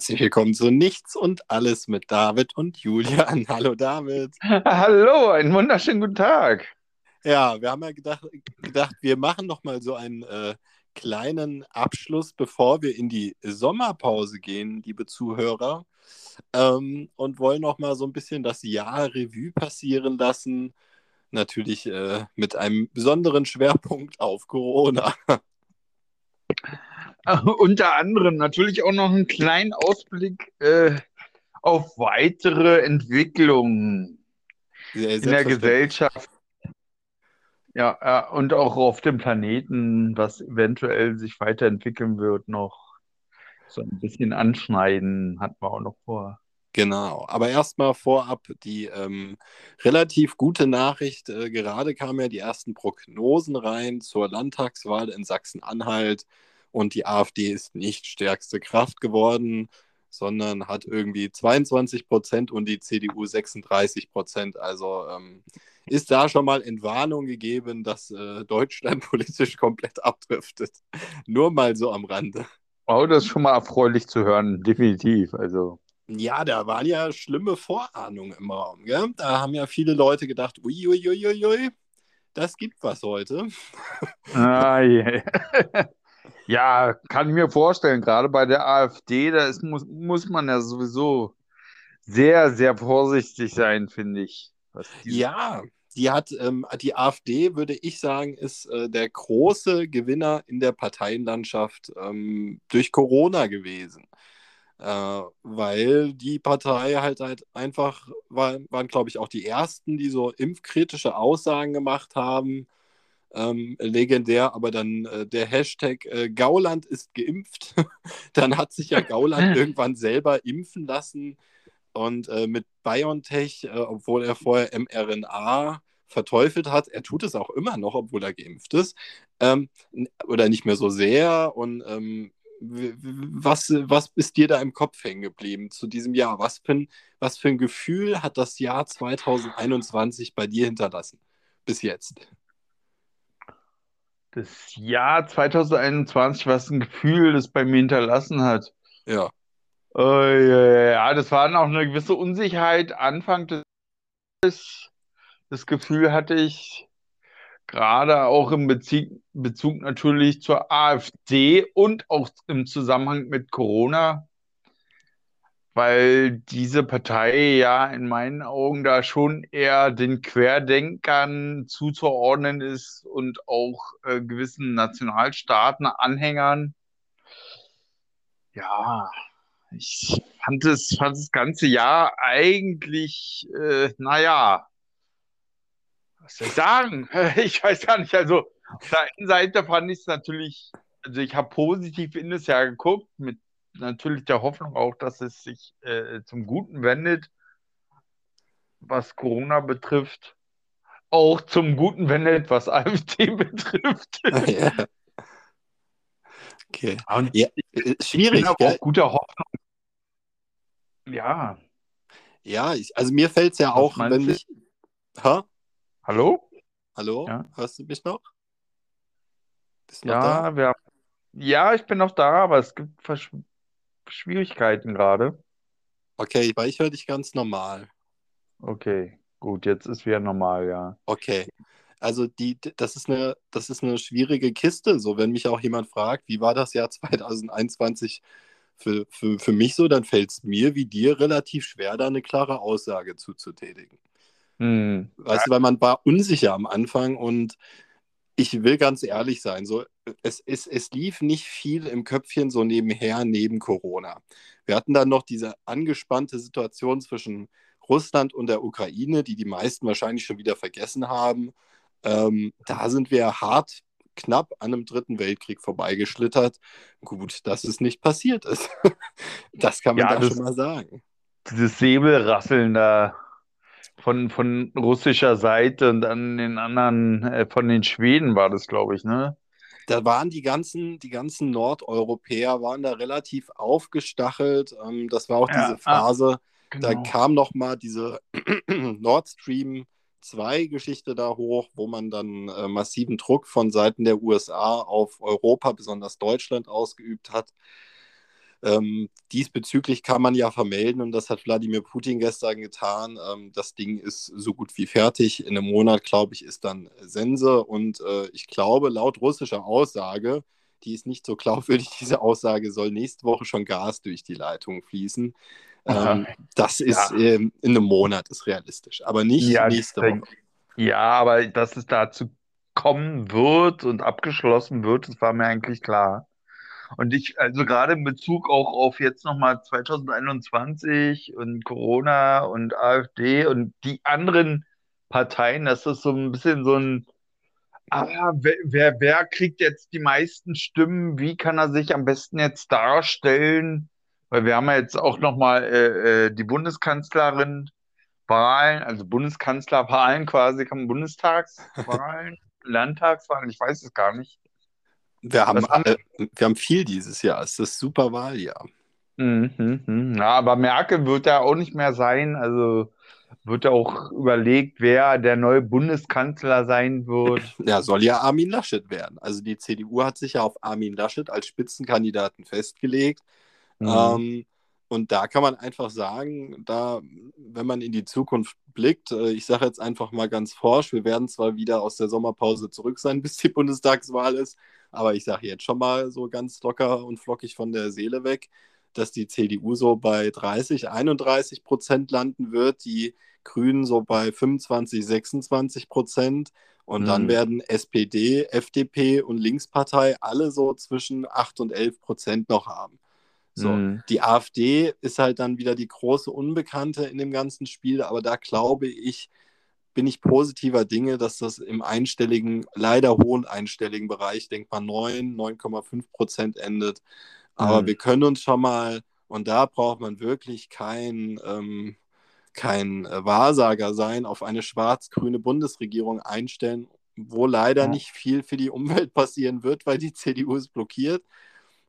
Herzlich willkommen zu Nichts und Alles mit David und Julian. Hallo David. Hallo, einen wunderschönen guten Tag. Ja, wir haben ja gedacht, gedacht wir machen noch mal so einen äh, kleinen Abschluss, bevor wir in die Sommerpause gehen, liebe Zuhörer, ähm, und wollen noch mal so ein bisschen das Jahr Revue passieren lassen. Natürlich äh, mit einem besonderen Schwerpunkt auf Corona. Unter anderem natürlich auch noch einen kleinen Ausblick äh, auf weitere Entwicklungen in der Gesellschaft. Ja, ja, und auch auf dem Planeten, was eventuell sich weiterentwickeln wird, noch so ein bisschen anschneiden, hatten wir auch noch vor. Genau, aber erstmal vorab die ähm, relativ gute Nachricht. Äh, gerade kamen ja die ersten Prognosen rein zur Landtagswahl in Sachsen-Anhalt und die AfD ist nicht stärkste Kraft geworden, sondern hat irgendwie 22 Prozent und die CDU 36 Prozent. Also ähm, ist da schon mal Entwarnung gegeben, dass äh, Deutschland politisch komplett abdriftet. Nur mal so am Rande. Oh, das ist schon mal erfreulich zu hören, definitiv. Also. Ja, da waren ja schlimme Vorahnungen im Raum. Gell? Da haben ja viele Leute gedacht, uiuiuiui, ui, ui, ui, das gibt was heute. Ah, yeah. Ja, kann ich mir vorstellen, gerade bei der AfD, da ist, muss, muss man ja sowieso sehr, sehr vorsichtig sein, finde ich. Ja, die hat, ähm, die AfD, würde ich sagen, ist äh, der große Gewinner in der Parteienlandschaft ähm, durch Corona gewesen. Äh, weil die Partei halt, halt einfach, war, waren, glaube ich, auch die ersten, die so impfkritische Aussagen gemacht haben ähm, legendär, aber dann äh, der Hashtag äh, Gauland ist geimpft. dann hat sich ja Gauland irgendwann selber impfen lassen und äh, mit BioNTech, äh, obwohl er vorher mRNA verteufelt hat, er tut es auch immer noch, obwohl er geimpft ist, ähm, oder nicht mehr so sehr. Und ähm, was, was ist dir da im Kopf hängen geblieben zu diesem Jahr? Was für, ein, was für ein Gefühl hat das Jahr 2021 bei dir hinterlassen bis jetzt? Das Jahr 2021, was ein Gefühl das bei mir hinterlassen hat. Ja. Äh, ja, das war auch eine gewisse Unsicherheit. Anfang des das Gefühl hatte ich gerade auch im Bezug, Bezug natürlich zur AfD und auch im Zusammenhang mit Corona weil diese Partei ja in meinen Augen da schon eher den Querdenkern zuzuordnen ist und auch äh, gewissen Nationalstaaten, Anhängern. Ja, ich fand das, fand das ganze Jahr eigentlich, äh, naja, was soll ich sagen? Ich weiß gar nicht. Also, auf der einen Seite fand ich es natürlich, also ich habe positiv in das Jahr geguckt mit natürlich der Hoffnung auch, dass es sich äh, zum Guten wendet, was Corona betrifft. Auch zum Guten wendet, was AfD betrifft. ja. Okay. Und ja, äh, schwierig. Ich bin aber auch guter Hoffnung. Ja. Ja, ich, also mir fällt es ja auch, wenn ich. Ha? Hallo? Hallo? Ja? Hörst du mich noch? Bist du noch ja, da? Wir, ja, ich bin noch da, aber es gibt Versch Schwierigkeiten gerade. Okay, weil ich höre dich ganz normal. Okay, gut, jetzt ist wieder normal, ja. Okay. Also die, das ist eine, das ist eine schwierige Kiste. So, wenn mich auch jemand fragt, wie war das Jahr 2021 für, für, für mich so, dann fällt es mir wie dir relativ schwer, da eine klare Aussage zuzutätigen. Hm. Weißt du, weil man war unsicher am Anfang und ich will ganz ehrlich sein, so, es, es, es lief nicht viel im Köpfchen so nebenher, neben Corona. Wir hatten dann noch diese angespannte Situation zwischen Russland und der Ukraine, die die meisten wahrscheinlich schon wieder vergessen haben. Ähm, da sind wir hart knapp an einem dritten Weltkrieg vorbeigeschlittert. Gut, dass es nicht passiert ist. das kann man ja, da schon mal sagen. Dieses Säbelrasseln da von, von russischer Seite und an den anderen, äh, von den Schweden war das, glaube ich, ne? Da waren die ganzen, die ganzen Nordeuropäer waren da relativ aufgestachelt. Ähm, das war auch ja, diese ah, Phase, ah, genau. da kam noch mal diese Nord Stream 2 Geschichte da hoch, wo man dann äh, massiven Druck von Seiten der USA auf Europa, besonders Deutschland, ausgeübt hat. Ähm, diesbezüglich kann man ja vermelden, und das hat Wladimir Putin gestern getan, ähm, das Ding ist so gut wie fertig. In einem Monat, glaube ich, ist dann Sense. Und äh, ich glaube, laut russischer Aussage, die ist nicht so glaubwürdig, diese Aussage, soll nächste Woche schon Gas durch die Leitung fließen. Ähm, das ist ja. ähm, in einem Monat ist realistisch, aber nicht ja, nächste Woche. Ja, aber dass es dazu kommen wird und abgeschlossen wird, das war mir eigentlich klar. Und ich, also gerade in Bezug auch auf jetzt nochmal 2021 und Corona und AfD und die anderen Parteien, das ist so ein bisschen so ein, ah, wer, wer, wer kriegt jetzt die meisten Stimmen? Wie kann er sich am besten jetzt darstellen? Weil wir haben ja jetzt auch nochmal äh, äh, die Bundeskanzlerin Wahlen, also Bundeskanzlerwahlen quasi, kann Bundestagswahlen, Landtagswahlen, ich weiß es gar nicht. Wir haben, alle, wir haben viel dieses Jahr. Es ist super Wahljahr. Mhm, mhm. Ja, aber Merkel wird ja auch nicht mehr sein. Also wird ja auch überlegt, wer der neue Bundeskanzler sein wird. Ja, soll ja Armin Laschet werden. Also die CDU hat sich ja auf Armin Laschet als Spitzenkandidaten festgelegt. Mhm. Ähm, und da kann man einfach sagen, da, wenn man in die Zukunft blickt, äh, ich sage jetzt einfach mal ganz forsch, wir werden zwar wieder aus der Sommerpause zurück sein, bis die Bundestagswahl ist, aber ich sage jetzt schon mal so ganz locker und flockig von der Seele weg, dass die CDU so bei 30, 31 Prozent landen wird, die Grünen so bei 25, 26 Prozent. Und mhm. dann werden SPD, FDP und Linkspartei alle so zwischen 8 und 11 Prozent noch haben. So, mhm. die AfD ist halt dann wieder die große Unbekannte in dem ganzen Spiel, aber da glaube ich, bin ich positiver Dinge, dass das im einstelligen, leider hohen einstelligen Bereich, denk mal 9, 9,5 Prozent endet. Aber mhm. wir können uns schon mal, und da braucht man wirklich kein, ähm, kein äh, Wahrsager sein, auf eine schwarz-grüne Bundesregierung einstellen, wo leider ja. nicht viel für die Umwelt passieren wird, weil die CDU es blockiert.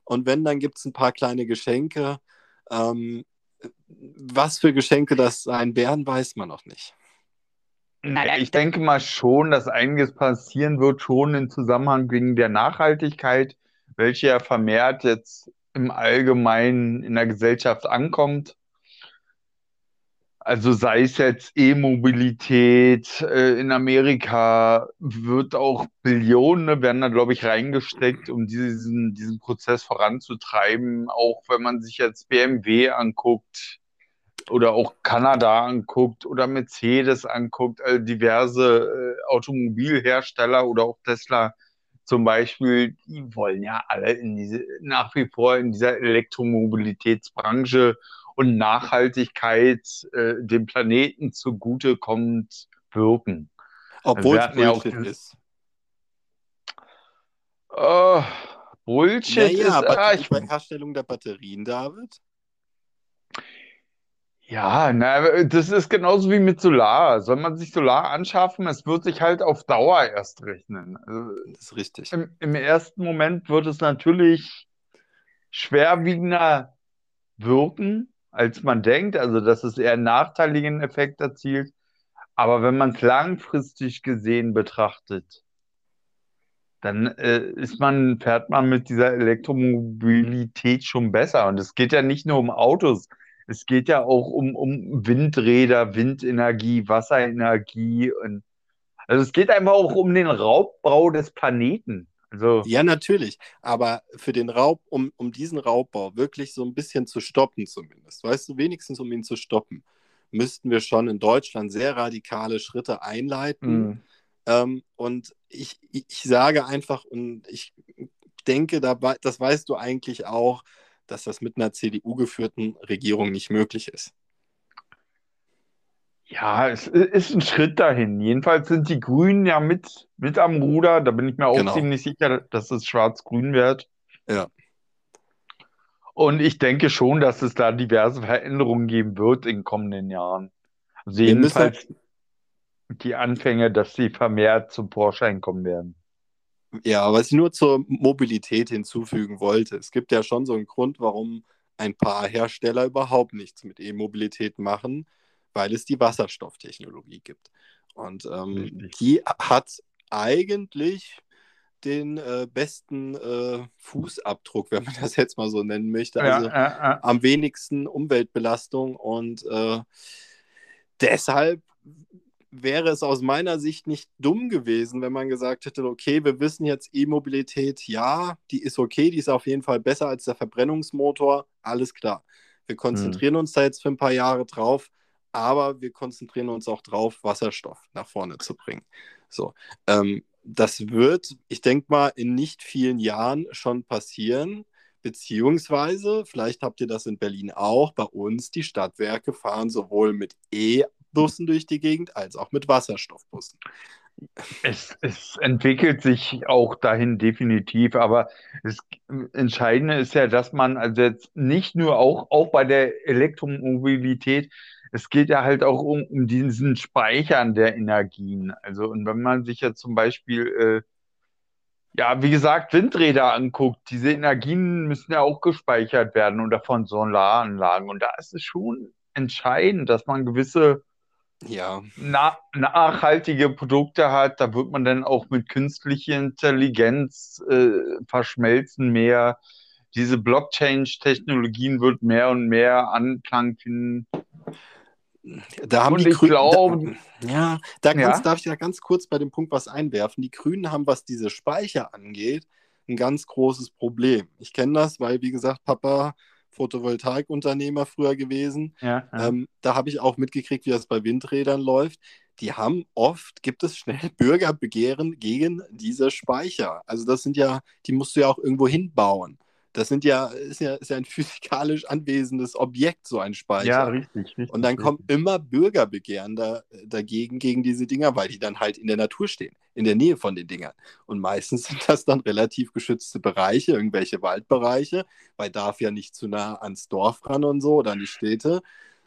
Und wenn, dann gibt es ein paar kleine Geschenke. Ähm, was für Geschenke das sein werden, weiß man noch nicht. Naja, ich denke mal schon, dass einiges passieren wird, schon im Zusammenhang wegen der Nachhaltigkeit, welche ja vermehrt jetzt im Allgemeinen in der Gesellschaft ankommt. Also sei es jetzt E-Mobilität, äh, in Amerika wird auch Billionen, ne, werden da, glaube ich, reingesteckt, um diesen, diesen Prozess voranzutreiben. Auch wenn man sich jetzt BMW anguckt, oder auch Kanada anguckt oder Mercedes anguckt, also diverse äh, Automobilhersteller oder auch Tesla zum Beispiel, die wollen ja alle in diese, nach wie vor in dieser Elektromobilitätsbranche und Nachhaltigkeit äh, dem Planeten zugutekommend wirken. Obwohl es ja ist. Uh, Bullshit naja, ist... Ah, ich, bei Herstellung der Batterien, David? Ja, na, das ist genauso wie mit Solar. Soll man sich Solar anschaffen? Es wird sich halt auf Dauer erst rechnen. Also das ist richtig. Im, Im ersten Moment wird es natürlich schwerwiegender wirken, als man denkt. Also, dass es eher einen nachteiligen Effekt erzielt. Aber wenn man es langfristig gesehen betrachtet, dann äh, ist man, fährt man mit dieser Elektromobilität schon besser. Und es geht ja nicht nur um Autos es geht ja auch um, um Windräder, Windenergie, Wasserenergie und also es geht einfach auch um den Raubbau des Planeten. Also ja, natürlich. Aber für den Raub, um, um diesen Raubbau wirklich so ein bisschen zu stoppen, zumindest, weißt du, wenigstens um ihn zu stoppen, müssten wir schon in Deutschland sehr radikale Schritte einleiten. Mhm. Ähm, und ich, ich sage einfach, und ich denke, dabei, das weißt du eigentlich auch, dass das mit einer CDU-geführten Regierung nicht möglich ist. Ja, es ist ein Schritt dahin. Jedenfalls sind die Grünen ja mit, mit am Ruder. Da bin ich mir auch genau. ziemlich sicher, dass es schwarz-grün wird. Ja. Und ich denke schon, dass es da diverse Veränderungen geben wird in kommenden Jahren. Also jedenfalls die Anfänge, dass sie vermehrt zum Vorschein kommen werden. Ja, was ich nur zur Mobilität hinzufügen wollte. Es gibt ja schon so einen Grund, warum ein paar Hersteller überhaupt nichts mit E-Mobilität machen, weil es die Wasserstofftechnologie gibt. Und ähm, die hat eigentlich den äh, besten äh, Fußabdruck, wenn man das jetzt mal so nennen möchte. Also ja, ja. am wenigsten Umweltbelastung und äh, deshalb wäre es aus meiner Sicht nicht dumm gewesen, wenn man gesagt hätte, okay, wir wissen jetzt E-Mobilität, ja, die ist okay, die ist auf jeden Fall besser als der Verbrennungsmotor, alles klar. Wir konzentrieren uns da jetzt für ein paar Jahre drauf, aber wir konzentrieren uns auch drauf, Wasserstoff nach vorne zu bringen. So, ähm, das wird, ich denke mal, in nicht vielen Jahren schon passieren. Beziehungsweise, vielleicht habt ihr das in Berlin auch, bei uns die Stadtwerke fahren sowohl mit E-Bussen durch die Gegend als auch mit Wasserstoffbussen. Es, es entwickelt sich auch dahin definitiv, aber das Entscheidende ist ja, dass man also jetzt nicht nur auch, auch bei der Elektromobilität, es geht ja halt auch um, um diesen Speichern der Energien. Also, und wenn man sich ja zum Beispiel, äh, ja, wie gesagt, Windräder anguckt, diese Energien müssen ja auch gespeichert werden oder von Solaranlagen. Und da ist es schon entscheidend, dass man gewisse Ja, na nachhaltige Produkte hat. Da wird man dann auch mit künstlicher Intelligenz äh, verschmelzen mehr. Diese Blockchain-Technologien wird mehr und mehr Anklang finden. Da haben Und die ich Grünen, glaube, da, ja, da ja, darf ich da ganz kurz bei dem Punkt was einwerfen. Die Grünen haben, was diese Speicher angeht, ein ganz großes Problem. Ich kenne das, weil, wie gesagt, Papa Photovoltaikunternehmer früher gewesen. ja, ja. Ähm, da habe ich auch mitgekriegt, wie das bei Windrädern läuft. Die haben oft, gibt es schnell Bürgerbegehren gegen diese Speicher. Also das sind ja, die musst du ja auch irgendwo hinbauen. Das sind ja, ist ja, ist ja ein physikalisch anwesendes Objekt, so ein Ja, Speicher. richtig, Und dann richtig, kommen richtig. immer Bürgerbegehren da, dagegen, gegen diese Dinger, weil die dann halt in der Natur stehen, in der Nähe von den Dingern. Und meistens sind das dann relativ geschützte Bereiche, irgendwelche Waldbereiche, weil darf ja nicht zu nah ans Dorf ran und so oder an die Städte.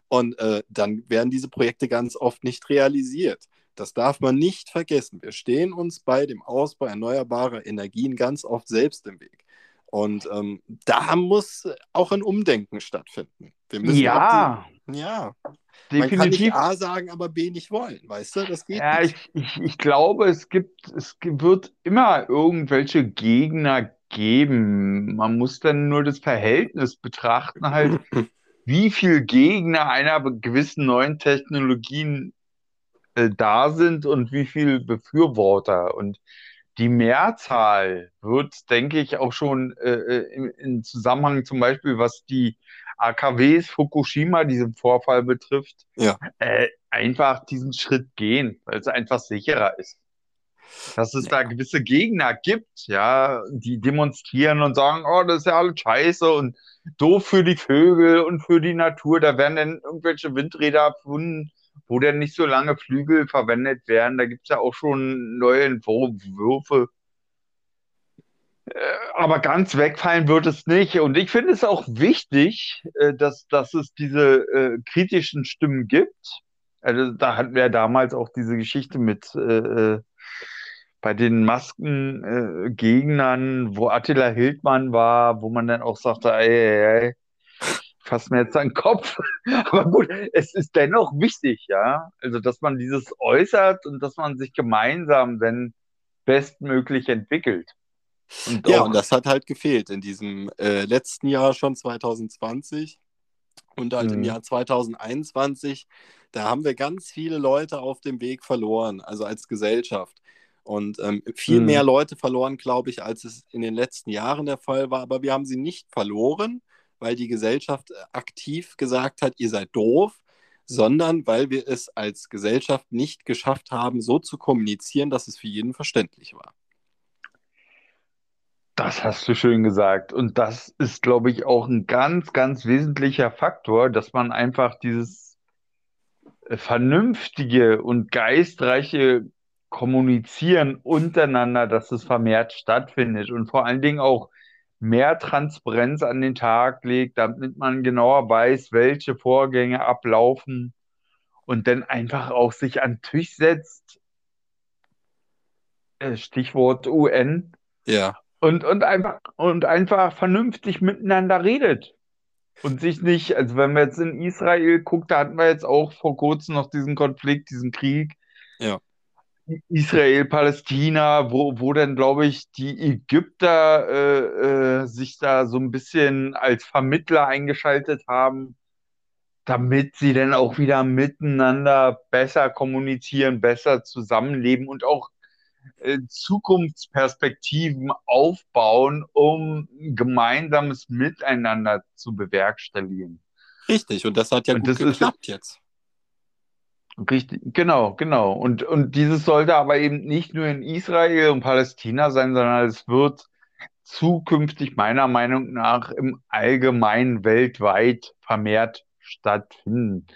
Und äh, dann werden diese Projekte ganz oft nicht realisiert. Das darf man nicht vergessen. Wir stehen uns bei dem Ausbau erneuerbarer Energien ganz oft selbst im Weg. Und ähm, da muss auch ein Umdenken stattfinden. Wir müssen Ja, die, ja, man kann nicht definitiv. A sagen, aber B nicht wollen, weißt du? Das geht Ja, nicht. ich, ich, ich glaube, es gibt, es wird immer irgendwelche Gegner geben. Man muss dann nur das Verhältnis betrachten, halt, wie viel Gegner einer gewissen neuen Technologien äh, da sind und wie viel Befürworter. Und die Mehrzahl wird, denke ich, auch schon äh, äh, im, im Zusammenhang zum Beispiel, was die AKWs Fukushima, diesen Vorfall betrifft, Ja, äh, einfach diesen Schritt gehen, weil es einfach sicherer ist. Dass es da ja, gewisse Gegner gibt, ja, die demonstrieren und sagen, oh, das ist ja alles scheiße und doof für die Vögel und für die Natur. Da werden dann irgendwelche Windräder erfunden, wo dann nicht so lange Flügel verwendet werden. Da gibt es ja auch schon neue Entwürfe. Aber ganz wegfallen wird es nicht. Und ich finde es auch wichtig, äh, dass, dass es diese äh, kritischen Stimmen gibt. Also da hatten wir ja damals auch diese Geschichte mit äh, äh, bei den Maskengegnern, äh, wo Attila Hildmann war, wo man dann auch sagte, ey, ey, ey, fass mir jetzt an den Kopf. Aber gut, es ist dennoch wichtig, ja. Also, dass man dieses äußert und dass man sich gemeinsam dann bestmöglich entwickelt. Und ja, und das hat halt gefehlt in diesem äh, letzten Jahr schon 2020 und halt im mh, Jahr 2021. Da haben wir ganz viele Leute auf dem Weg verloren, also als Gesellschaft. Und ähm, viel mehr mh, Leute verloren, glaube ich, als es in den letzten Jahren der Fall war. Aber wir haben sie nicht verloren, weil die Gesellschaft äh, aktiv gesagt hat, ihr seid doof, sondern weil wir es als Gesellschaft nicht geschafft haben, so zu kommunizieren, dass es für jeden verständlich war. das hast du schön gesagt. Und das ist, glaube ich, auch ein ganz, ganz wesentlicher Faktor, dass man einfach dieses äh, vernünftige und geistreiche Kommunizieren untereinander, dass es vermehrt stattfindet und vor allen Dingen auch mehr Transparenz an den Tag legt, damit man genauer weiß, welche Vorgänge ablaufen und dann einfach auch sich an den Tisch setzt, äh, Stichwort UN, Ja, und, und einfach, und einfach vernünftig miteinander redet. Und sich nicht, also wenn man jetzt in Israel guckt, da hatten wir jetzt auch vor kurzem noch diesen Konflikt, diesen Krieg. ja. Israel, Palästina, wo, wo dann, glaube ich, die Ägypter äh, äh, sich da so ein bisschen als Vermittler eingeschaltet haben, damit sie dann auch wieder miteinander besser kommunizieren, besser zusammenleben und auch äh, Zukunftsperspektiven aufbauen, um gemeinsames Miteinander zu bewerkstelligen. Richtig, und das hat ja Und gut das ist geklappt jetzt. Richtig, genau, genau. Und, und dieses sollte aber eben nicht nur in Israel und Palästina sein, sondern es wird zukünftig meiner Meinung nach im Allgemeinen weltweit vermehrt stattfinden.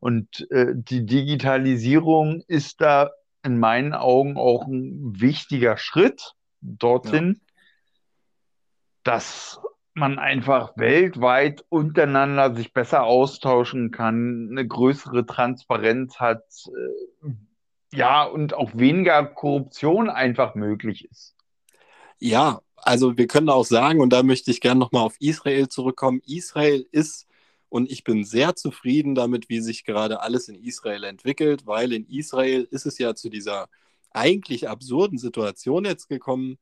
Und äh, die Digitalisierung ist da in meinen Augen auch ein wichtiger Schritt Ja. dorthin, dass man einfach weltweit untereinander sich besser austauschen kann, eine größere Transparenz hat, äh, ja, und auch weniger Korruption einfach möglich ist. Ja, also wir können auch sagen, und da möchte ich gerne nochmal auf Israel zurückkommen. Israel ist, und ich bin sehr zufrieden damit, wie sich gerade alles in Israel entwickelt, weil in Israel ist es ja zu dieser eigentlich absurden Situation jetzt gekommen,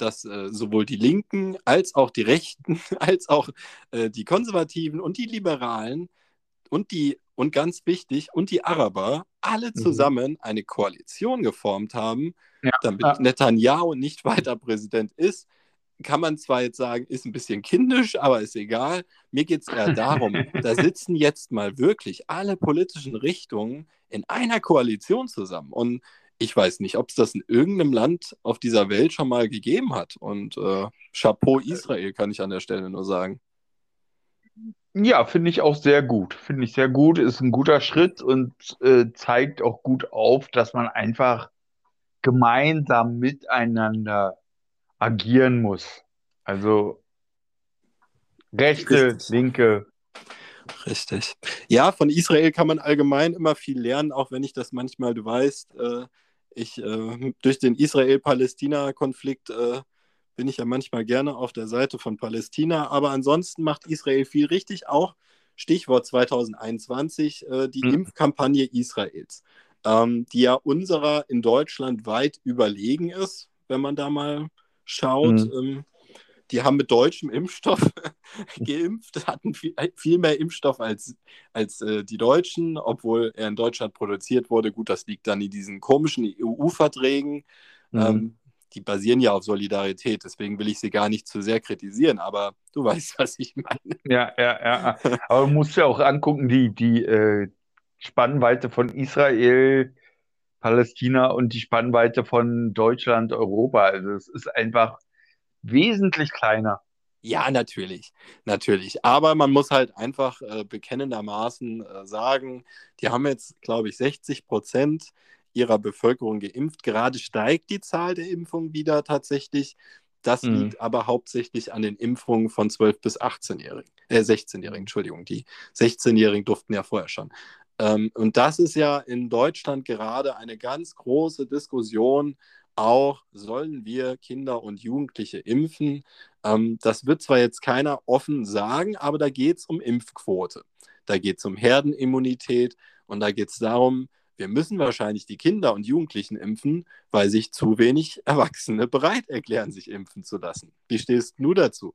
dass äh, sowohl die Linken als auch die Rechten, als auch äh, die Konservativen und die Liberalen und die, und ganz wichtig, und die Araber alle Mhm. zusammen eine Koalition geformt haben, Ja, damit ja. Netanyahu nicht weiter Präsident ist. Kann man zwar jetzt sagen, ist ein bisschen kindisch, aber ist egal. Mir geht es eher darum, da sitzen jetzt mal wirklich alle politischen Richtungen in einer Koalition zusammen. Und ich weiß nicht, ob es das in irgendeinem Land auf dieser Welt schon mal gegeben hat. Und äh, Chapeau Israel, kann ich an der Stelle nur sagen. Ja, finde ich auch sehr gut. Finde ich sehr gut, ist ein guter Schritt und äh, zeigt auch gut auf, dass man einfach gemeinsam miteinander agieren muss. Also rechte, Richtig. linke. Richtig. Ja, von Israel kann man allgemein immer viel lernen, auch wenn ich das manchmal, du weißt, äh, ich äh, durch den Israel-Palästina-Konflikt äh, bin ich ja manchmal gerne auf der Seite von Palästina, aber ansonsten macht Israel viel richtig, auch Stichwort 2021, äh, die Mhm. Impfkampagne Israels, ähm, die ja unserer in Deutschland weit überlegen ist, wenn man da mal schaut. Mhm. Ähm, die haben mit deutschem Impfstoff geimpft, hatten viel, viel mehr Impfstoff als, als äh, die Deutschen, obwohl er in Deutschland produziert wurde. Gut, das liegt dann in diesen komischen EU-Verträgen. Mhm. Ähm, die basieren ja auf Solidarität, deswegen will ich sie gar nicht zu sehr kritisieren, aber du weißt, was ich meine. Ja, ja, ja. Aber du musst ja auch angucken, die, die äh, Spannweite von Israel, Palästina und die Spannweite von Deutschland, Europa. Also es ist einfach wesentlich kleiner. Ja, natürlich, natürlich. Aber man muss halt einfach äh, bekennendermaßen äh, sagen, die haben jetzt, glaube ich, 60 Prozent ihrer Bevölkerung geimpft. Gerade steigt die Zahl der Impfungen wieder tatsächlich. Das Mhm. liegt aber hauptsächlich an den Impfungen von 12- bis 18-Jährigen, äh, 16-Jährigen, Entschuldigung. Die 16-Jährigen durften ja vorher schon. Ähm, und das ist ja in Deutschland gerade eine ganz große Diskussion. Auch sollen wir Kinder und Jugendliche impfen? Ähm, das wird zwar jetzt keiner offen sagen, aber da geht es um Impfquote. Da geht es um Herdenimmunität und da geht es darum, wir müssen wahrscheinlich die Kinder und Jugendlichen impfen, weil sich zu wenig Erwachsene bereit erklären, sich impfen zu lassen. Wie stehst du dazu?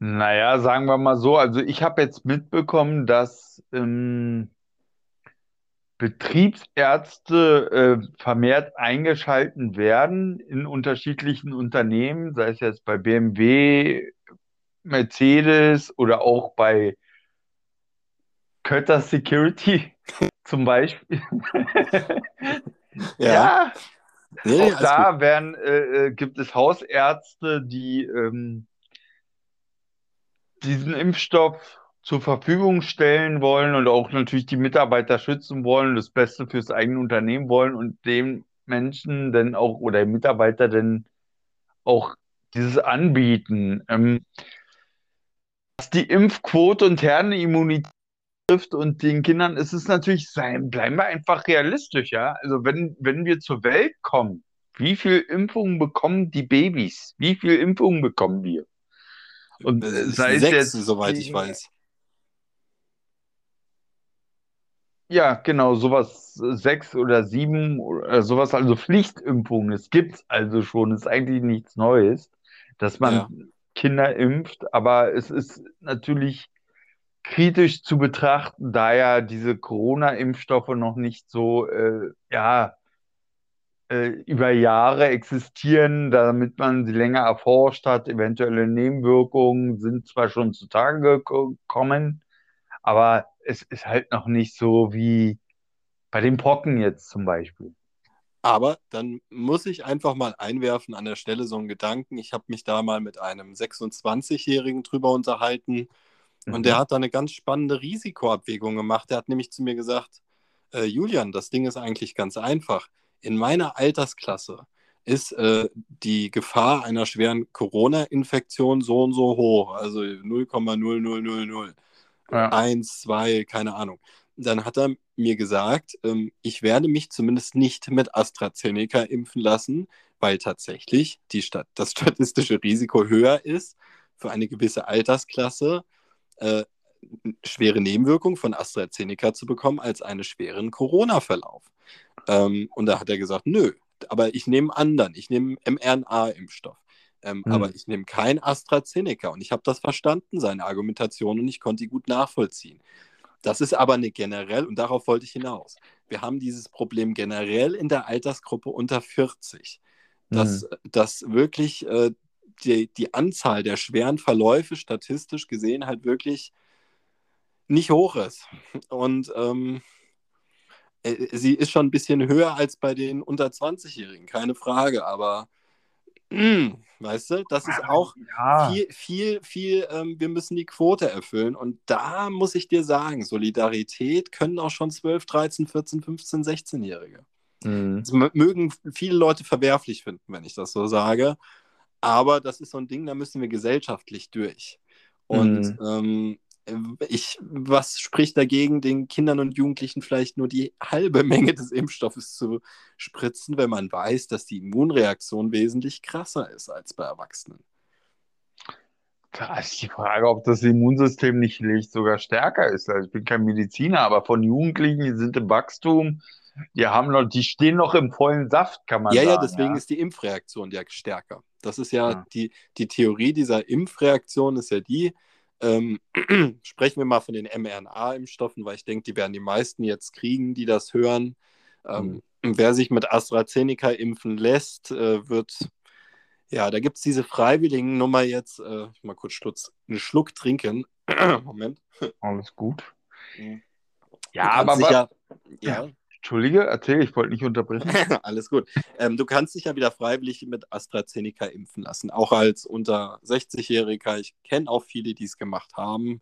Naja, sagen wir mal so, also ich habe jetzt mitbekommen, dass ähm, Betriebsärzte äh, vermehrt eingeschalten werden in unterschiedlichen Unternehmen, sei es jetzt bei BMW, Mercedes oder auch bei Kötter Security zum Beispiel. Ja, Nee, auch da werden, äh, äh, gibt es Hausärzte, die ähm, diesen Impfstoff zur Verfügung stellen wollen und auch natürlich die Mitarbeiter schützen wollen, das Beste fürs eigene Unternehmen wollen und dem Menschen dann auch oder dem Mitarbeiter dann auch dieses anbieten. Ähm, was die Impfquote und Herdenimmunität trifft und den Kindern ist es natürlich, sein, bleiben wir einfach realistisch, ja. Also wenn, wenn wir zur Welt kommen, wie viel Impfungen bekommen die Babys? Wie viel Impfungen bekommen wir? Und äh, sei es Sechs, jetzt soweit ich weiß. Ja, genau, sowas äh, sechs oder sieben oder sowas, also Pflichtimpfungen. Es gibt's also schon, ist eigentlich nichts Neues, dass man Ja. Kinder impft, aber es ist natürlich kritisch zu betrachten, da ja diese Corona-Impfstoffe noch nicht so, äh, ja, äh, über Jahre existieren, damit man sie länger erforscht hat. Eventuelle Nebenwirkungen sind zwar schon zutage gekommen, aber es ist halt noch nicht so wie bei den Pocken jetzt zum Beispiel. Aber dann muss ich einfach mal einwerfen an der Stelle so einen Gedanken. Ich habe mich da mal mit einem 26-Jährigen drüber unterhalten und der Mhm. hat da eine ganz spannende Risikoabwägung gemacht. Der hat nämlich zu mir gesagt, äh, Julian, das Ding ist eigentlich ganz einfach. In meiner Altersklasse ist äh, die Gefahr einer schweren Corona-Infektion so und so hoch, also 0,0000. Ja. Eins, zwei, keine Ahnung. Dann hat er mir gesagt, ähm, ich werde mich zumindest nicht mit AstraZeneca impfen lassen, weil tatsächlich die Stat das statistische Risiko höher ist für eine gewisse Altersklasse, äh, schwere Nebenwirkungen von AstraZeneca zu bekommen, als einen schweren Corona-Verlauf. Ähm, und da hat er gesagt, nö, aber ich nehme anderen, ich nehme mRNA-Impfstoff. Ähm, Hm. Aber ich nehme kein AstraZeneca und ich habe das verstanden, seine Argumentation, und ich konnte die gut nachvollziehen. Das ist aber eine generell, und darauf wollte ich hinaus. Wir haben dieses Problem generell in der Altersgruppe unter 40, dass, Hm. dass wirklich äh, die, die Anzahl der schweren Verläufe statistisch gesehen halt wirklich nicht hoch ist. Und ähm, äh, sie ist schon ein bisschen höher als bei den unter 20-Jährigen, keine Frage, aber mm, weißt du, das ist auch Ja, viel, viel, viel, ähm, wir müssen die Quote erfüllen. Und da muss ich dir sagen, Solidarität können auch schon 12, 13, 14, 15, 16-Jährige. hm. Das mögen viele Leute verwerflich finden, wenn ich das so sage. Aber das ist so ein Ding, da müssen wir gesellschaftlich durch. Und ähm, ich, was spricht dagegen, den Kindern und Jugendlichen vielleicht nur die halbe Menge des Impfstoffes zu spritzen, wenn man weiß, dass die Immunreaktion wesentlich krasser ist als bei Erwachsenen? Da ist die Frage, ob das Immunsystem nicht vielleicht sogar stärker ist. Also ich bin kein Mediziner, aber von Jugendlichen, die sind im Wachstum, die haben noch, die stehen noch im vollen Saft, kann man Ja, ja, sagen. deswegen ja. ist die Impfreaktion ja stärker. Das ist ja, Ja. Die, die Theorie dieser Impfreaktion ist ja die, ähm, sprechen wir mal von den mRNA-Impfstoffen, weil ich denke, die werden die meisten jetzt kriegen, die das hören. Ähm, Wer sich mit AstraZeneca impfen lässt, äh, wird, ja, da gibt es diese freiwilligen Nummer jetzt, äh, mal kurz Schluck, einen Schluck trinken. Moment. Alles gut. Mhm. Ja, aber, aber ja, ja, Entschuldige, erzähl, ich wollte nicht unterbrechen. Alles gut. Ähm, du kannst dich ja wieder freiwillig mit AstraZeneca impfen lassen, auch als unter 60-Jähriger. Ich kenne auch viele, die es gemacht haben.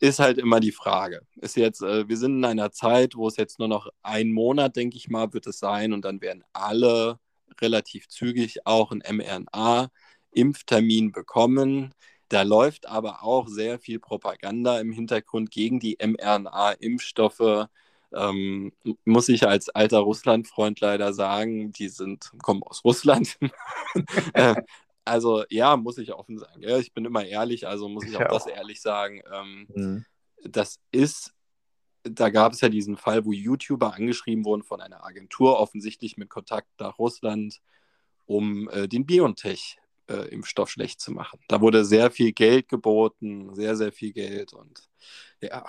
Ist halt immer die Frage. Ist jetzt, äh, wir sind in einer Zeit, wo es jetzt nur noch einen Monat, denke ich mal, wird es sein und dann werden alle relativ zügig auch einen mRNA-Impftermin bekommen. Da läuft aber auch sehr viel Propaganda im Hintergrund gegen die mRNA-Impfstoffe. Ähm, muss ich als alter Russland-Freund leider sagen, die sind, kommen aus Russland. äh, also ja, muss ich offen sagen. Ja, ich bin immer ehrlich, also muss ich Ich auch das auch. ehrlich sagen. Ähm, Mhm. das ist, da gab es ja diesen Fall, wo YouTuber angeschrieben wurden von einer Agentur, offensichtlich mit Kontakt nach Russland, um äh, den BioNTech-Impfstoff schlecht zu machen. Da wurde sehr viel Geld geboten, sehr, sehr viel Geld und ja.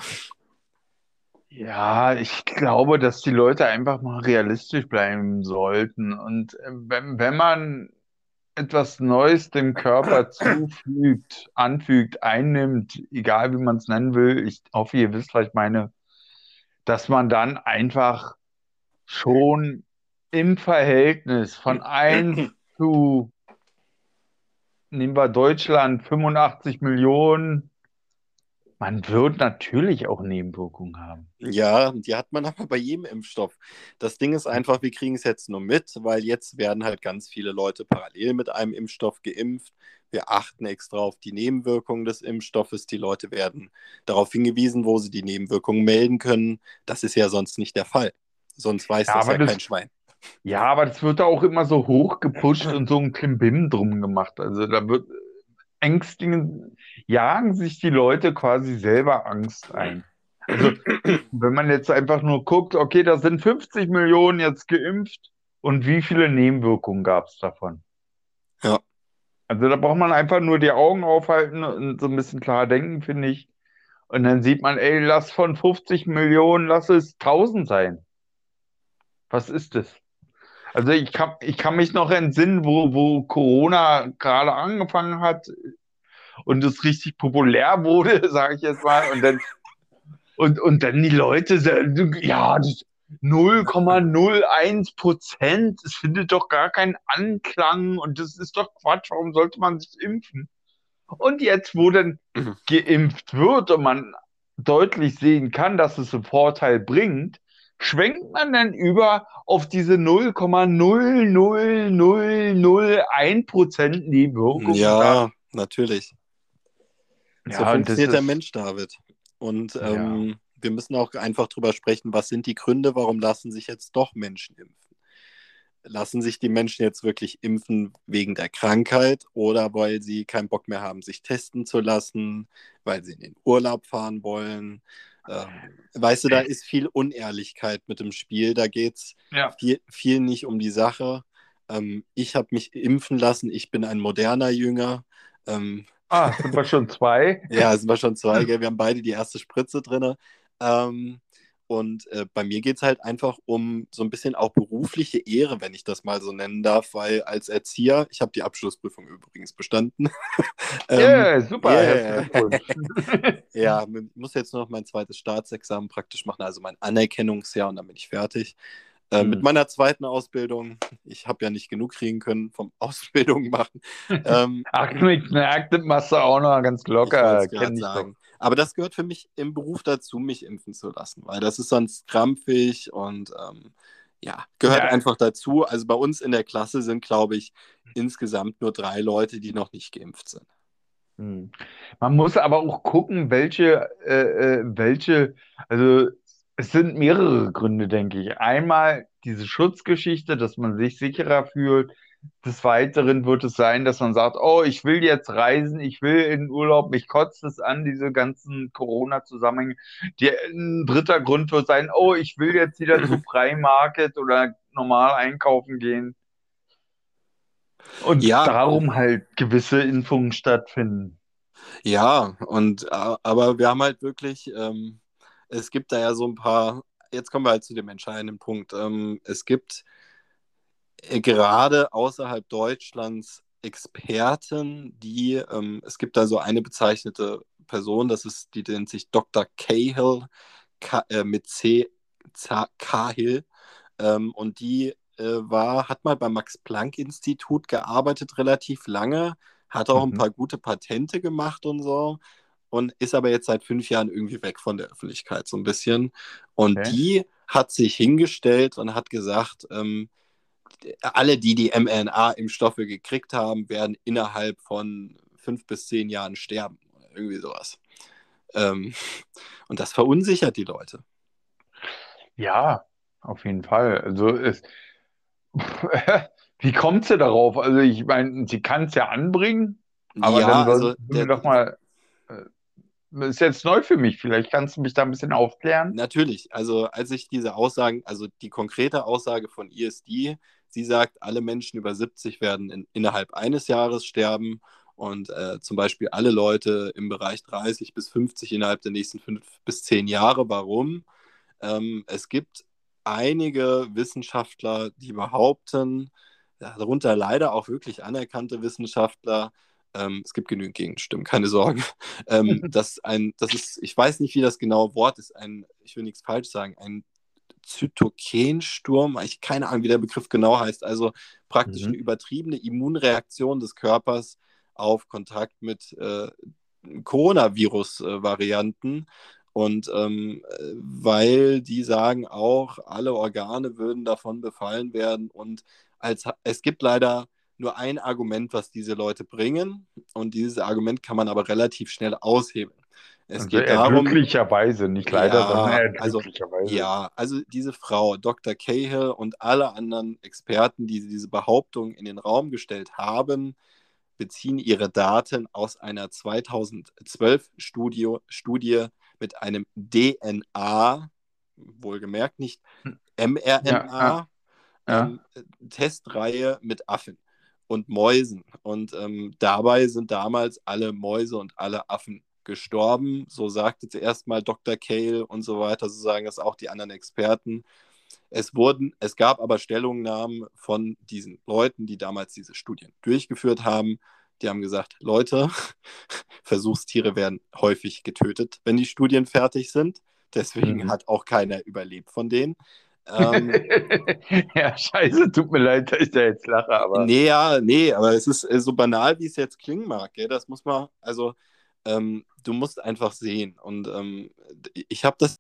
Ja, ich glaube, dass die Leute einfach mal realistisch bleiben sollten. Und äh, wenn, wenn man etwas Neues dem Körper zufügt, anfügt, einnimmt, egal wie man es nennen will, ich hoffe, ihr wisst, was ich meine, dass man dann einfach schon im Verhältnis von 1 zu, nehmen wir Deutschland, 85 Millionen, man wird natürlich auch Nebenwirkungen haben. Ja, die hat man aber bei jedem Impfstoff. Das Ding ist einfach, wir kriegen es jetzt nur mit, weil jetzt werden halt ganz viele Leute parallel mit einem Impfstoff geimpft. Wir achten extra auf die Nebenwirkungen des Impfstoffes. Die Leute werden darauf hingewiesen, wo sie die Nebenwirkungen melden können. Das ist ja sonst nicht der Fall. Sonst weiß Ja, das ja das- kein Schwein. Ja, aber das wird da auch immer so hoch gepusht und so ein Klimbim drum gemacht. Also da wird ängstigen, jagen sich die Leute quasi selber Angst ein. Also, wenn man jetzt einfach nur guckt, okay, da sind 50 Millionen jetzt geimpft und wie viele Nebenwirkungen gab es davon? Ja. Also da braucht man einfach nur die Augen aufhalten und so ein bisschen klar denken, finde ich. Und dann sieht man, ey, lass von 50 Millionen, lass es 1000 sein. Was ist das? Also ich kann, ich kann mich noch entsinnen, wo, wo Corona gerade angefangen hat und es richtig populär wurde, sage ich jetzt mal. Und dann, und, und dann die Leute, ja, 0,01 Prozent, es findet doch gar keinen Anklang und das ist doch Quatsch, warum sollte man sich impfen? Und jetzt, wo dann mhm. geimpft wird und man deutlich sehen kann, dass es einen Vorteil bringt, schwenkt man dann über auf diese 0,00001% Nebenwirkung. Ja, natürlich. Ja, so funktioniert der Mensch, David. Und ähm, ja. wir müssen auch einfach drüber sprechen, was sind die Gründe, warum lassen sich jetzt doch Menschen impfen? Lassen sich die Menschen jetzt wirklich impfen wegen der Krankheit oder weil sie keinen Bock mehr haben, sich testen zu lassen, weil sie in den Urlaub fahren wollen? Ähm, weißt du, da ist viel Unehrlichkeit mit dem Spiel. Da geht es ja. viel, viel, nicht um die Sache. Ähm, ich habe mich impfen lassen. Ich bin ein moderner Jünger. Ähm, ah, sind wir schon zwei? ja, sind wir schon zwei. Gell? Wir haben beide die erste Spritze drin. Ähm, und äh, bei mir geht es halt einfach um so ein bisschen auch berufliche Ehre, wenn ich das mal so nennen darf, weil als Erzieher, ich habe die Abschlussprüfung übrigens bestanden. ähm, yeah, super. Yeah. ja, ich muss jetzt noch mein zweites Staatsexamen praktisch machen, also mein Anerkennungsjahr und dann bin ich fertig. Äh, hm. Mit meiner zweiten Ausbildung, ich habe ja nicht genug kriegen können vom Ausbildung machen. Ähm, Ach, eine Akte machst du auch noch ganz locker. Ich ich sagen. Aber das gehört für mich im Beruf dazu, mich impfen zu lassen, weil das ist sonst krampfig und ähm, ja, gehört ja. einfach dazu. Also bei uns in der Klasse sind, glaube ich, insgesamt nur drei Leute, die noch nicht geimpft sind. Hm. Man muss aber auch gucken, welche, äh, äh welche, also es sind mehrere Gründe, denke ich. Einmal diese Schutzgeschichte, dass man sich sicherer fühlt. Des Weiteren wird es sein, dass man sagt, oh, ich will jetzt reisen, ich will in Urlaub, mich kotzt es an, diese ganzen Corona-Zusammenhänge. Ein dritter Grund wird sein, oh, ich will jetzt wieder zu Freimarket oder normal einkaufen gehen. Und ja. darum halt gewisse Impfungen stattfinden. Ja, und aber wir haben halt wirklich ähm, es gibt da ja so ein paar, jetzt kommen wir halt zu dem entscheidenden Punkt. Ähm, es gibt gerade außerhalb Deutschlands Experten, die, ähm, es gibt da so eine bezeichnete Person, das ist, die nennt sich Dr. Cahill K, äh, mit C, Z, Cahill, ähm, und die äh, war, hat mal beim Max-Planck-Institut gearbeitet, relativ lange, hat auch mhm. ein paar gute Patente gemacht und so und ist aber jetzt seit fünf Jahren irgendwie weg von der Öffentlichkeit so ein bisschen. Und okay. die hat sich hingestellt und hat gesagt, ähm, alle, die die mRNA-Impfstoffe gekriegt haben, werden innerhalb von fünf bis zehn Jahren sterben. Irgendwie sowas. Ähm, und das verunsichert die Leute. Ja, auf jeden Fall. Also es, wie kommt sie darauf? Also ich meine, sie kann es ja anbringen, aber ja, dann also der, doch mal äh, ist jetzt neu für mich. Vielleicht kannst du mich da ein bisschen aufklären. Natürlich. Also, als ich diese Aussagen, also die konkrete Aussage von ISD, sie sagt, alle Menschen über 70 werden in, innerhalb eines Jahres sterben und äh, zum Beispiel alle Leute im Bereich 30 bis 50 innerhalb der nächsten fünf bis zehn Jahre. Warum? Ähm, es gibt einige Wissenschaftler, die behaupten, darunter leider auch wirklich anerkannte Wissenschaftler, ähm, es gibt genügend Gegenstimmen, keine Sorge. Ähm, das, ein, das ist, ich weiß nicht, wie das genaue Wort ist, ein, ich will nichts falsch sagen, ein Zytokensturm, ich keine Ahnung, wie der Begriff genau heißt, also praktisch mhm. eine übertriebene Immunreaktion des Körpers auf Kontakt mit äh, Coronavirus-Varianten. Und ähm, weil die sagen auch, alle Organe würden davon befallen werden. Und als, es gibt leider nur ein Argument, was diese Leute bringen. Und dieses Argument kann man aber relativ schnell aushebeln. Es also geht darum. Glücklicherweise, nicht leider, ja, sondern also, Ja, also diese Frau, Dr. Cahill und alle anderen Experten, die diese Behauptung in den Raum gestellt haben, beziehen ihre Daten aus einer 2012 Studie, mit einem DNA, wohlgemerkt nicht mRNA, Ja, ja. ähm, Testreihe mit Affen und Mäusen. Und ähm, dabei sind damals alle Mäuse und alle Affen gestorben. So sagte zuerst mal Dr. Cale und so weiter, so sagen es auch die anderen Experten. Es, wurden, es gab aber Stellungnahmen von diesen Leuten, die damals diese Studien durchgeführt haben. Die haben gesagt, Leute, Versuchstiere werden häufig getötet, wenn die Studien fertig sind. Deswegen Mhm. hat auch keiner überlebt von denen. Ähm, ja, scheiße, tut mir leid, dass ich da jetzt lache, aber. Nee, ja, nee, aber es ist äh, so banal, wie es jetzt klingen mag. Gell? Das muss man, also ähm, du musst einfach sehen. Und ähm, ich habe das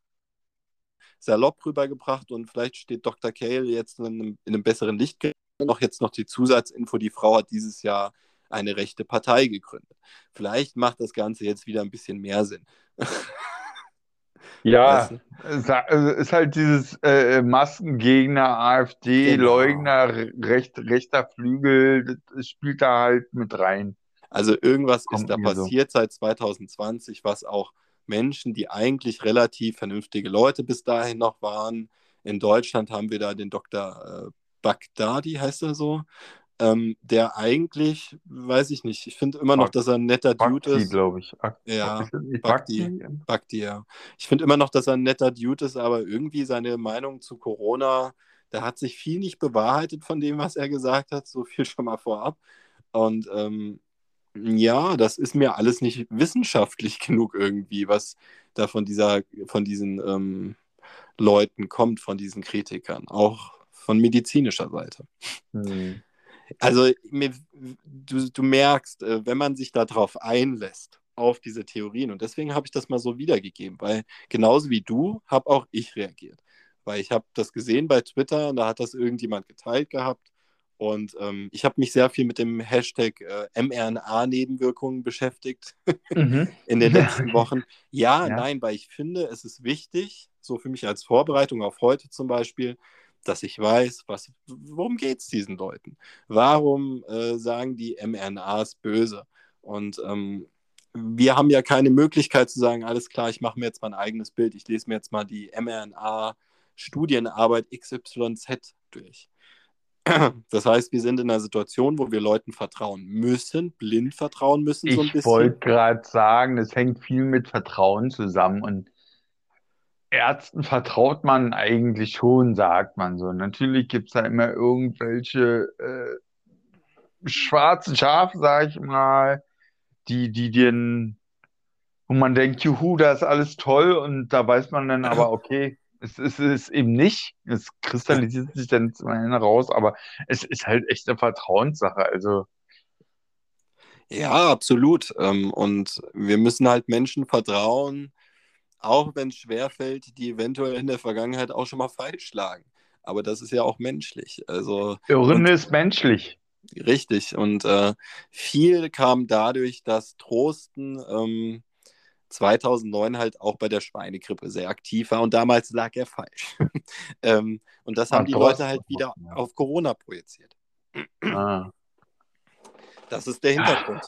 salopp rübergebracht und vielleicht steht Dr. Cale jetzt in einem, in einem besseren Licht. Noch jetzt noch die Zusatzinfo, die Frau hat dieses Jahr eine rechte Partei gegründet. Vielleicht macht das Ganze jetzt wieder ein bisschen mehr Sinn. Ja, Weißt du? es also ist halt dieses äh, Maskengegner, AfD, Genau. Leugner, recht, rechter Flügel, das spielt da halt mit rein. Also irgendwas Kommt ist da mir so. passiert seit 2020, was auch Menschen, die eigentlich relativ vernünftige Leute bis dahin noch waren. In Deutschland haben wir da den Dr. äh, Bagdadi, heißt er so, ähm, der eigentlich, weiß ich nicht, ich finde immer noch, dass er ein netter Dude Bakti, ist. glaube ich. Ak- Ja, Bakti. Bakti? Ja. Ich finde immer noch, dass er ein netter Dude ist, aber irgendwie seine Meinung zu Corona, da hat sich viel nicht bewahrheitet von dem, was er gesagt hat, so viel schon mal vorab. Und ähm, ja, das ist mir alles nicht wissenschaftlich genug irgendwie, was da von dieser, von diesen ähm, Leuten kommt, von diesen Kritikern, auch von medizinischer Seite. Hm. Also mir, du, du merkst, äh, wenn man sich darauf einlässt, auf diese Theorien, und deswegen habe ich das mal so wiedergegeben, weil genauso wie du, habe auch ich reagiert. Weil ich habe das gesehen bei Twitter und da hat das irgendjemand geteilt gehabt. Und ähm, ich habe mich sehr viel mit dem Hashtag äh, mRNA-Nebenwirkungen beschäftigt Mhm. in den letzten Wochen. Ja, Ja. nein, weil ich finde, es ist wichtig, so für mich als Vorbereitung auf heute zum Beispiel, dass ich weiß, was, worum geht es diesen Leuten? Warum äh, sagen die mRNA ist böse? Und ähm, wir haben ja keine Möglichkeit zu sagen, alles klar, ich mache mir jetzt mein eigenes Bild, ich lese mir jetzt mal die mRNA-Studienarbeit XYZ durch. Das heißt, wir sind in einer Situation, wo wir Leuten vertrauen müssen, blind vertrauen müssen, so ein Ich wollte gerade sagen, das hängt viel mit Vertrauen zusammen und Ärzten vertraut man eigentlich schon, sagt man so. Natürlich gibt es da immer irgendwelche äh, schwarzen Schafe, sag ich mal, die, die den, wo man denkt, juhu, da ist alles toll und da weiß man dann aber, okay, es ist es eben nicht. Es kristallisiert sich dann zum Ende raus, aber es ist halt echt eine Vertrauenssache. Also, Ja, absolut. Ähm, und wir müssen halt Menschen vertrauen, auch wenn es schwerfällt, die eventuell in der Vergangenheit auch schon mal falsch lagen. Aber das ist ja auch menschlich. Also Irren ist menschlich. richtig. Und äh, viel kam dadurch, dass Trosten ähm, 2009 halt auch bei der Schweinegrippe sehr aktiv war. Und damals lag er falsch. ähm, und das Ah, haben die Leute halt wieder auf Corona projiziert. Ah. Das ist der Hintergrund.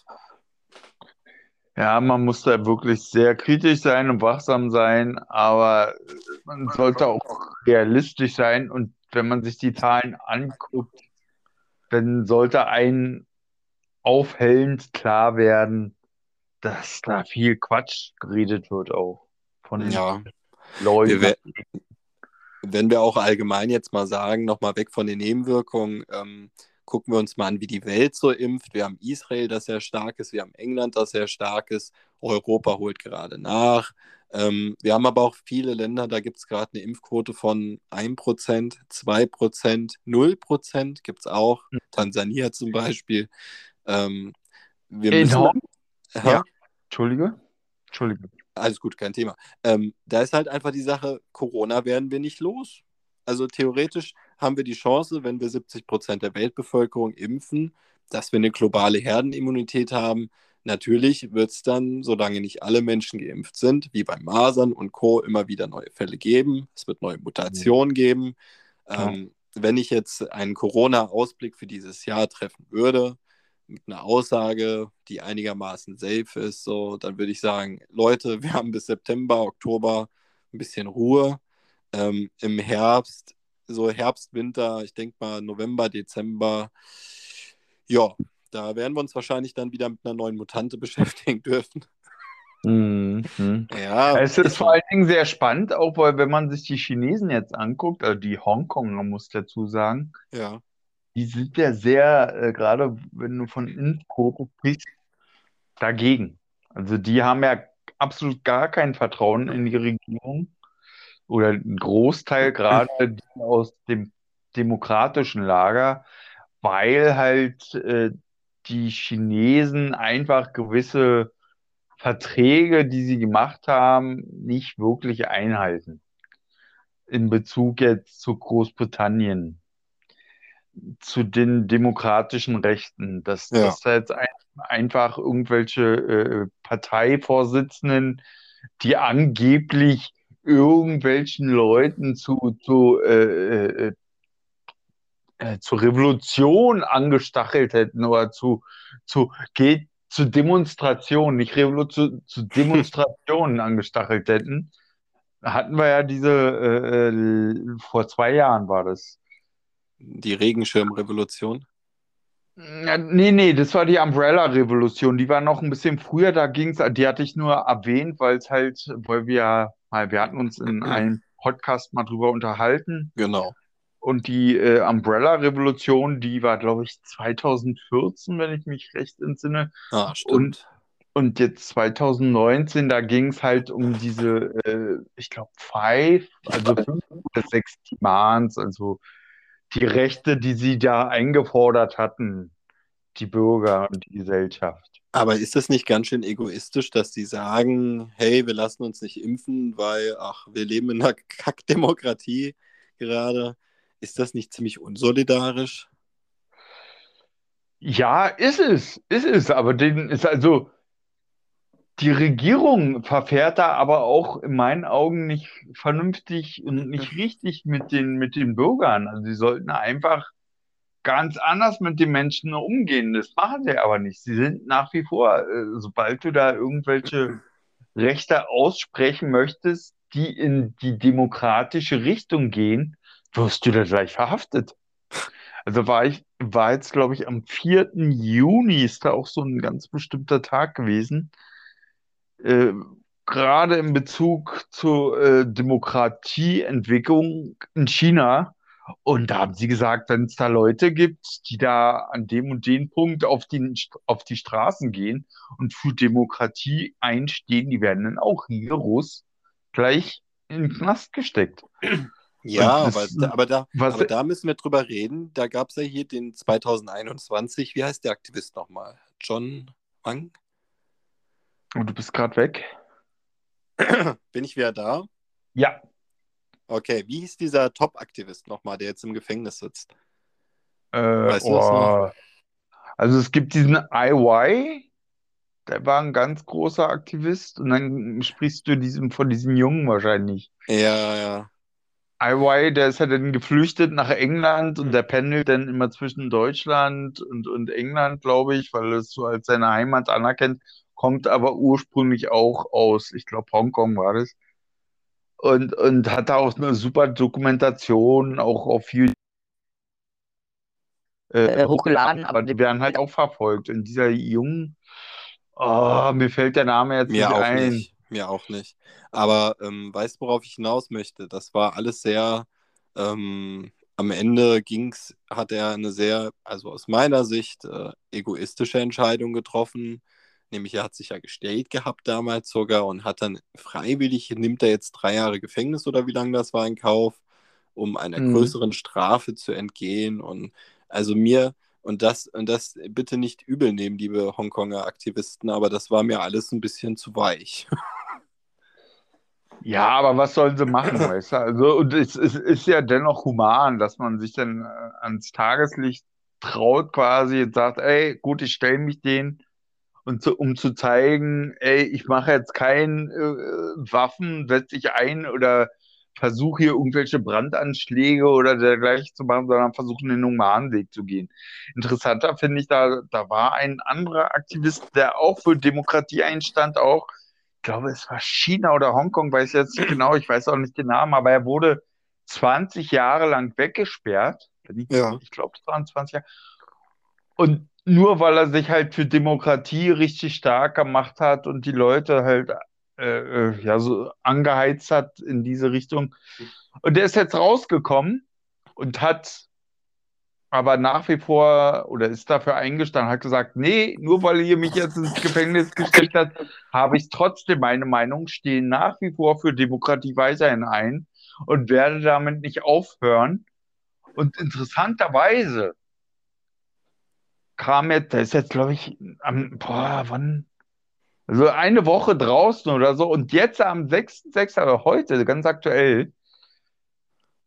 Ja, man muss da wirklich sehr kritisch sein und wachsam sein, aber man sollte auch realistisch sein und wenn man sich die Zahlen anguckt, dann sollte einem aufhellend klar werden, dass da viel Quatsch geredet wird auch von Ja. Leuten. Wir, wenn wir auch allgemein jetzt mal sagen, nochmal weg von den Nebenwirkungen, ähm, gucken wir uns mal an, wie die Welt so impft. Wir haben Israel, das sehr stark ist, wir haben England, das sehr stark ist, Europa holt gerade nach. Ähm, wir haben aber auch viele Länder, da gibt es gerade eine Impfquote von 1%, 2%, 0% gibt es auch. Tansania zum Beispiel. Ähm, wir In müssen, Ja. Entschuldige? Entschuldige. alles gut, kein Thema. Ähm, da ist halt einfach die Sache, Corona werden wir nicht los. Also theoretisch haben wir die Chance, wenn wir 70 Prozent der Weltbevölkerung impfen, dass wir eine globale Herdenimmunität haben. Natürlich wird es dann, solange nicht alle Menschen geimpft sind, wie bei Masern und Co., immer wieder neue Fälle geben. Es wird neue Mutationen geben. Ja. Ähm, wenn ich jetzt einen Corona-Ausblick für dieses Jahr treffen würde, mit einer Aussage, die einigermaßen safe ist, so, dann würde ich sagen, Leute, wir haben bis September, Oktober ein bisschen Ruhe. Ähm, Im Herbst, so Herbst, Winter, ich denke mal November, Dezember, ja, da werden wir uns wahrscheinlich dann wieder mit einer neuen Mutante beschäftigen dürfen. Mhm. Ja, es ist vor allen Dingen sehr spannend, auch weil wenn man sich die Chinesen jetzt anguckt, also die Hongkonger muss ich dazu sagen, ja. Die sind ja sehr, äh, gerade wenn du von Impfquote sprichst, dagegen. Also die haben ja absolut gar kein Vertrauen in die Regierung oder ein Großteil gerade aus dem demokratischen Lager, weil halt äh, die Chinesen einfach gewisse Verträge, die sie gemacht haben, nicht wirklich einhalten. In Bezug jetzt zu Großbritannien, zu den demokratischen Rechten, dass, ja. dass da jetzt ein, einfach irgendwelche äh, Parteivorsitzenden, die angeblich irgendwelchen Leuten zu, zu äh, äh, äh, zur Revolution angestachelt hätten oder zu, zu geht zu Demonstrationen, nicht Revolution, zu Demonstrationen angestachelt hätten. Hatten wir ja diese, äh, äh, vor zwei Jahren war das. Die Regenschirmrevolution? Nee, nee, das war die Umbrella-Revolution. Die war noch ein bisschen früher, da ging es, die hatte ich nur erwähnt, weil es halt, weil wir, wir hatten uns in einem Podcast mal drüber unterhalten. Genau. Und die äh, Umbrella-Revolution, die war, glaube ich, 2014, wenn ich mich recht entsinne. Ah, stimmt. Und, und jetzt 2019, da ging es halt um diese, äh, ich glaube, five, also fünf oder sechs Demands, also die Rechte, die sie da eingefordert hatten, die Bürger und die Gesellschaft. Aber ist das nicht ganz schön egoistisch, dass sie sagen, hey, wir lassen uns nicht impfen, weil, ach, wir leben in einer Kackdemokratie gerade. Ist das nicht ziemlich unsolidarisch? Ja, ist es, ist es, aber den ist also die Regierung verfährt da aber auch in meinen Augen nicht vernünftig und nicht richtig mit den, mit den Bürgern. Also sie sollten einfach ganz anders mit den Menschen umgehen. Das machen sie aber nicht. Sie sind nach wie vor, äh, sobald du da irgendwelche Rechte aussprechen möchtest, die in die demokratische Richtung gehen, wirst du da gleich verhaftet. Also war ich, war jetzt, glaube ich, am 4. Juni ist da auch so ein ganz bestimmter Tag gewesen. Äh, gerade in Bezug zur äh, Demokratieentwicklung in China. Und da haben sie gesagt, wenn es da Leute gibt, die da an dem und dem Punkt auf die, auf die Straßen gehen und für Demokratie einstehen, die werden dann auch hier Russ gleich in den Knast gesteckt. Ja, aber, aber, da, aber da müssen wir drüber reden. Da gab es ja hier den 2021, wie heißt der Aktivist nochmal? John Wang? Und oh, du bist gerade weg. Bin ich wieder da? Ja. Okay, wie hieß dieser Top-Aktivist nochmal, der jetzt im Gefängnis sitzt? Äh, weißt du oh. das noch? Also es gibt diesen IY, der war ein ganz großer Aktivist und dann sprichst du diesem, von diesem Jungen wahrscheinlich. Ja, ja. IY, der ist ja dann geflüchtet nach England und der pendelt dann immer zwischen Deutschland und, und England, glaube ich, weil er es so als seine Heimat anerkennt, kommt aber ursprünglich auch aus, ich glaube, Hongkong war das. Und, und hat da auch eine super Dokumentation, auch auf YouTube äh, hochgeladen, aber die werden halt auch verfolgt. Und dieser Jungen, oh, mir fällt der Name jetzt mir nicht ein. Nicht. Mir auch nicht. Aber ähm, weißt du, worauf ich hinaus möchte? Das war alles sehr, ähm, am Ende ging's, hat er eine sehr, also aus meiner Sicht, äh, egoistische Entscheidung getroffen. Nämlich er hat sich ja gestellt gehabt damals sogar und hat dann freiwillig, nimmt er jetzt drei Jahre Gefängnis oder wie lange das war in Kauf, um einer mhm. größeren Strafe zu entgehen. Und also mir, und das, und das bitte nicht übel nehmen, liebe Hongkonger Aktivisten, aber das war mir alles ein bisschen zu weich. Ja, aber was sollen sie machen, weißt du? Also, und es, es ist ja dennoch human, dass man sich dann äh, ans Tageslicht traut quasi und sagt, ey, gut, ich stelle mich denen und zu, um zu zeigen, ey, ich mache jetzt kein äh, Waffen, setze ich ein oder Versuch, hier irgendwelche Brandanschläge oder dergleichen zu machen, sondern versuchen, den humanen Weg zu gehen. Interessanter finde ich, da, da war ein anderer Aktivist, der auch für Demokratie einstand, auch, ich glaube, es war China oder Hongkong, weiß ich jetzt nicht genau, ich weiß auch nicht den Namen, aber er wurde 20 Jahre lang weggesperrt. Ich, ja. ich glaube, es waren 20 Jahre. Und nur weil er sich halt für Demokratie richtig stark gemacht hat und die Leute halt äh, äh, ja, so angeheizt hat in diese Richtung. Und der ist jetzt rausgekommen und hat aber nach wie vor oder ist dafür eingestanden, hat gesagt, nee, nur weil ihr mich jetzt ins Gefängnis gesteckt habt, habe ich trotzdem meine Meinung, stehe nach wie vor für Demokratie weiterhin ein und werde damit nicht aufhören. Und interessanterweise kam jetzt, der ist jetzt, glaube ich, am, boah, wann, also eine Woche draußen oder so. Und jetzt am 6.6., also heute, ganz aktuell,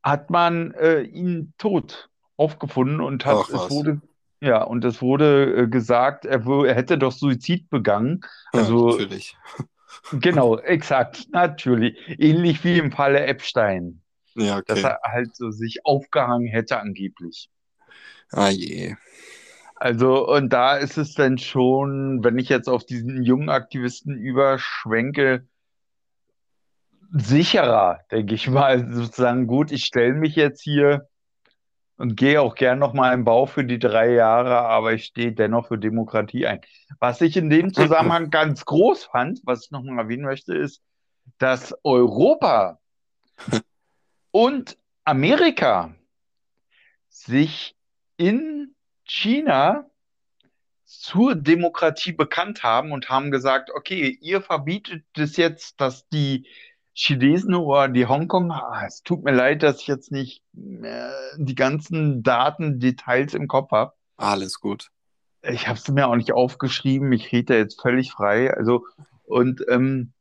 hat man äh, ihn tot aufgefunden und hat, Ach, es wurde, ja, und es wurde äh, gesagt, er, er, hätte doch Suizid begangen. Also, ja, natürlich. Genau, exakt, natürlich. Ähnlich wie im Falle Epstein. Ja, okay. Dass er halt so sich aufgehangen hätte, angeblich. Ah je. Also, und da ist es dann schon, wenn ich jetzt auf diesen jungen Aktivisten überschwenke, sicherer, denke ich mal, sozusagen, gut, ich stelle mich jetzt hier und gehe auch gern nochmal im Bau für die drei Jahre, aber ich stehe dennoch für Demokratie ein. Was ich in dem Zusammenhang ganz groß fand, was ich nochmal erwähnen möchte, ist, dass Europa und Amerika sich in China zur Demokratie bekannt haben und haben gesagt, okay, ihr verbietet es jetzt, dass die Chinesen oder die Hongkong, ah, es tut mir leid, dass ich jetzt nicht äh, die ganzen Daten, Details im Kopf habe. Alles gut. Ich habe es mir auch nicht aufgeschrieben, ich rede jetzt völlig frei. Also, und ähm,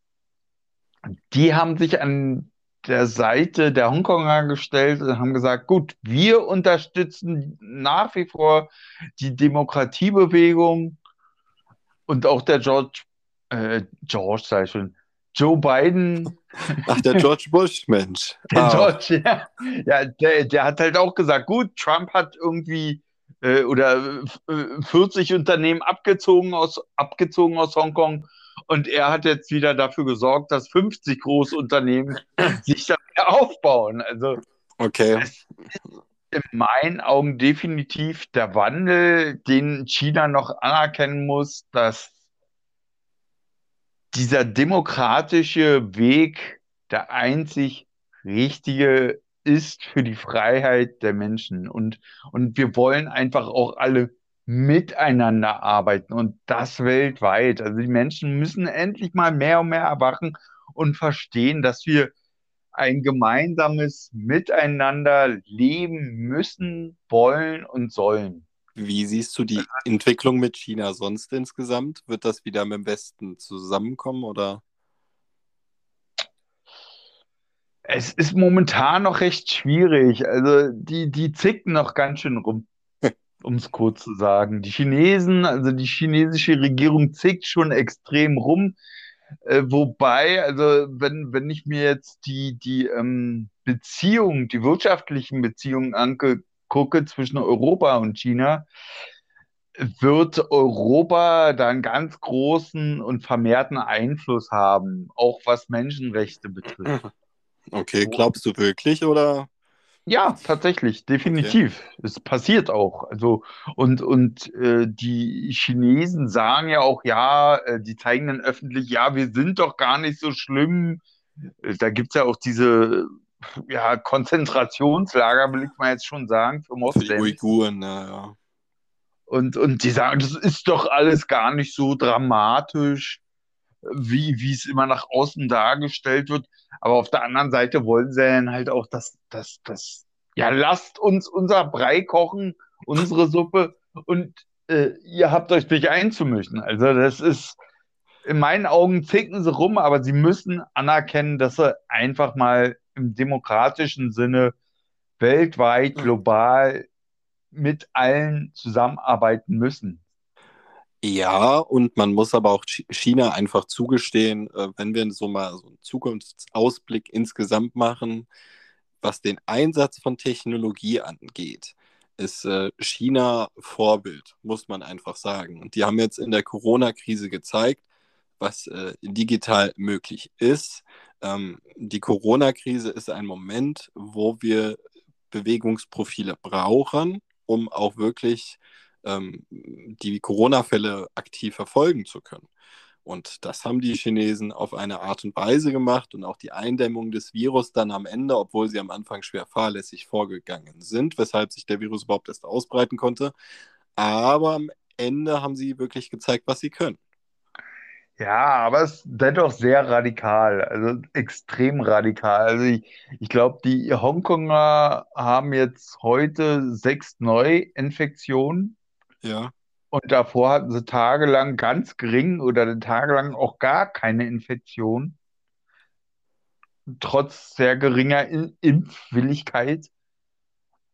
die haben sich an der Seite der Hongkonger gestellt und haben gesagt, gut, wir unterstützen nach wie vor die Demokratiebewegung und auch der George, äh, George sei schon, Joe Biden. Ach, der George Bush, Mensch. Der ah. George, ja, ja der, der hat halt auch gesagt, gut, Trump hat irgendwie äh, oder 40 äh, Unternehmen abgezogen aus, abgezogen aus Hongkong und er hat jetzt wieder dafür gesorgt, dass 50 Großunternehmen sich da wieder aufbauen. Also, okay. in meinen Augen definitiv der Wandel, den China noch anerkennen muss, dass dieser demokratische Weg der einzig richtige ist für die Freiheit der Menschen. Und, und wir wollen einfach auch alle miteinander arbeiten und das weltweit. Also die Menschen müssen endlich mal mehr und mehr erwachen und verstehen, dass wir ein gemeinsames Miteinander leben müssen, wollen und sollen. Wie siehst du die Entwicklung mit China sonst insgesamt? Wird das wieder mit dem Westen zusammenkommen oder? Es ist momentan noch recht schwierig. Also die, die zicken noch ganz schön rum um es kurz zu sagen. Die Chinesen, also die chinesische Regierung zickt schon extrem rum. Äh, wobei, also wenn, wenn ich mir jetzt die, die ähm, Beziehungen, die wirtschaftlichen Beziehungen angucke zwischen Europa und China, wird Europa da einen ganz großen und vermehrten Einfluss haben, auch was Menschenrechte betrifft. Okay, glaubst du wirklich oder? Ja, tatsächlich, definitiv. Okay. Es passiert auch. Also, und, und äh, die Chinesen sagen ja auch, ja, äh, die zeigen dann öffentlich, ja, wir sind doch gar nicht so schlimm. Äh, da gibt es ja auch diese ja, Konzentrationslager, will ich mal jetzt schon sagen, für Moslems. Die Uiguren, ja. Und, und die sagen, das ist doch alles gar nicht so dramatisch wie, wie es immer nach außen dargestellt wird. Aber auf der anderen Seite wollen sie dann halt auch, dass, dass, dass, ja, lasst uns unser Brei kochen, unsere Suppe und äh, ihr habt euch nicht einzumischen. Also das ist, in meinen Augen zicken sie rum, aber sie müssen anerkennen, dass sie einfach mal im demokratischen Sinne weltweit, global mit allen zusammenarbeiten müssen. Ja, und man muss aber auch China einfach zugestehen, äh, wenn wir so mal so einen Zukunftsausblick insgesamt machen, was den Einsatz von Technologie angeht, ist äh, China Vorbild, muss man einfach sagen. Und die haben jetzt in der Corona-Krise gezeigt, was äh, digital möglich ist. Ähm, die Corona-Krise ist ein Moment, wo wir Bewegungsprofile brauchen, um auch wirklich ähm, die Corona-Fälle aktiv verfolgen zu können. Und das haben die Chinesen auf eine Art und Weise gemacht und auch die Eindämmung des Virus dann am Ende, obwohl sie am Anfang schwer fahrlässig vorgegangen sind, weshalb sich der Virus überhaupt erst ausbreiten konnte. Aber am Ende haben sie wirklich gezeigt, was sie können. Ja, aber es ist dennoch sehr radikal, also extrem radikal. Also ich, ich glaube, die Hongkonger haben jetzt heute sechs Neuinfektionen Ja, und davor hatten sie tagelang ganz gering oder tagelang auch gar keine Infektion, trotz sehr geringer In Impfwilligkeit.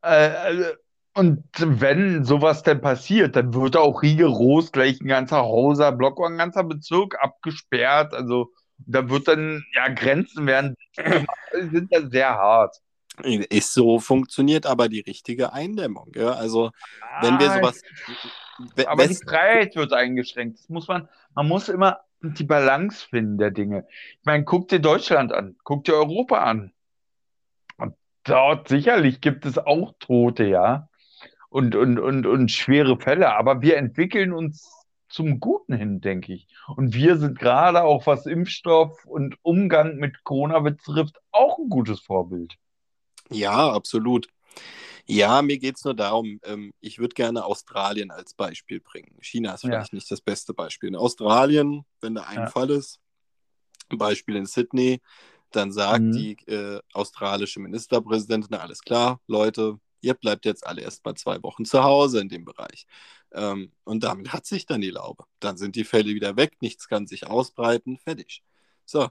Äh, und wenn sowas denn passiert, dann wird auch rigoros gleich ein ganzer Hauser Block oder ein ganzer Bezirk abgesperrt. Also da wird dann, ja, Grenzen werden, sind da sehr hart. Ist so, funktioniert aber die richtige Eindämmung. Ja? Also, wenn wir Ah, sowas. aber die Freiheit wird eingeschränkt. Das muss man, man muss immer die Balance finden der Dinge. Ich meine, guck dir Deutschland an, guck dir Europa an. Und dort sicherlich gibt es auch Tote, ja. Und, und, und, und schwere Fälle. Aber wir entwickeln uns zum Guten hin, denke ich. Und wir sind gerade auch, was Impfstoff und Umgang mit Corona betrifft, auch ein gutes Vorbild. Ja, absolut. Ja, mir geht es nur darum, ähm, ich würde gerne Australien als Beispiel bringen. China ist Ja, vielleicht nicht das beste Beispiel. In Australien, wenn da ein ja. Fall ist, Beispiel in Sydney, dann sagt Mhm. die äh, australische Ministerpräsidentin, alles klar, Leute, ihr bleibt jetzt alle erst mal zwei Wochen zu Hause in dem Bereich. Ähm, und damit hat sich dann die Laube. Dann sind die Fälle wieder weg, nichts kann sich ausbreiten, fertig. So,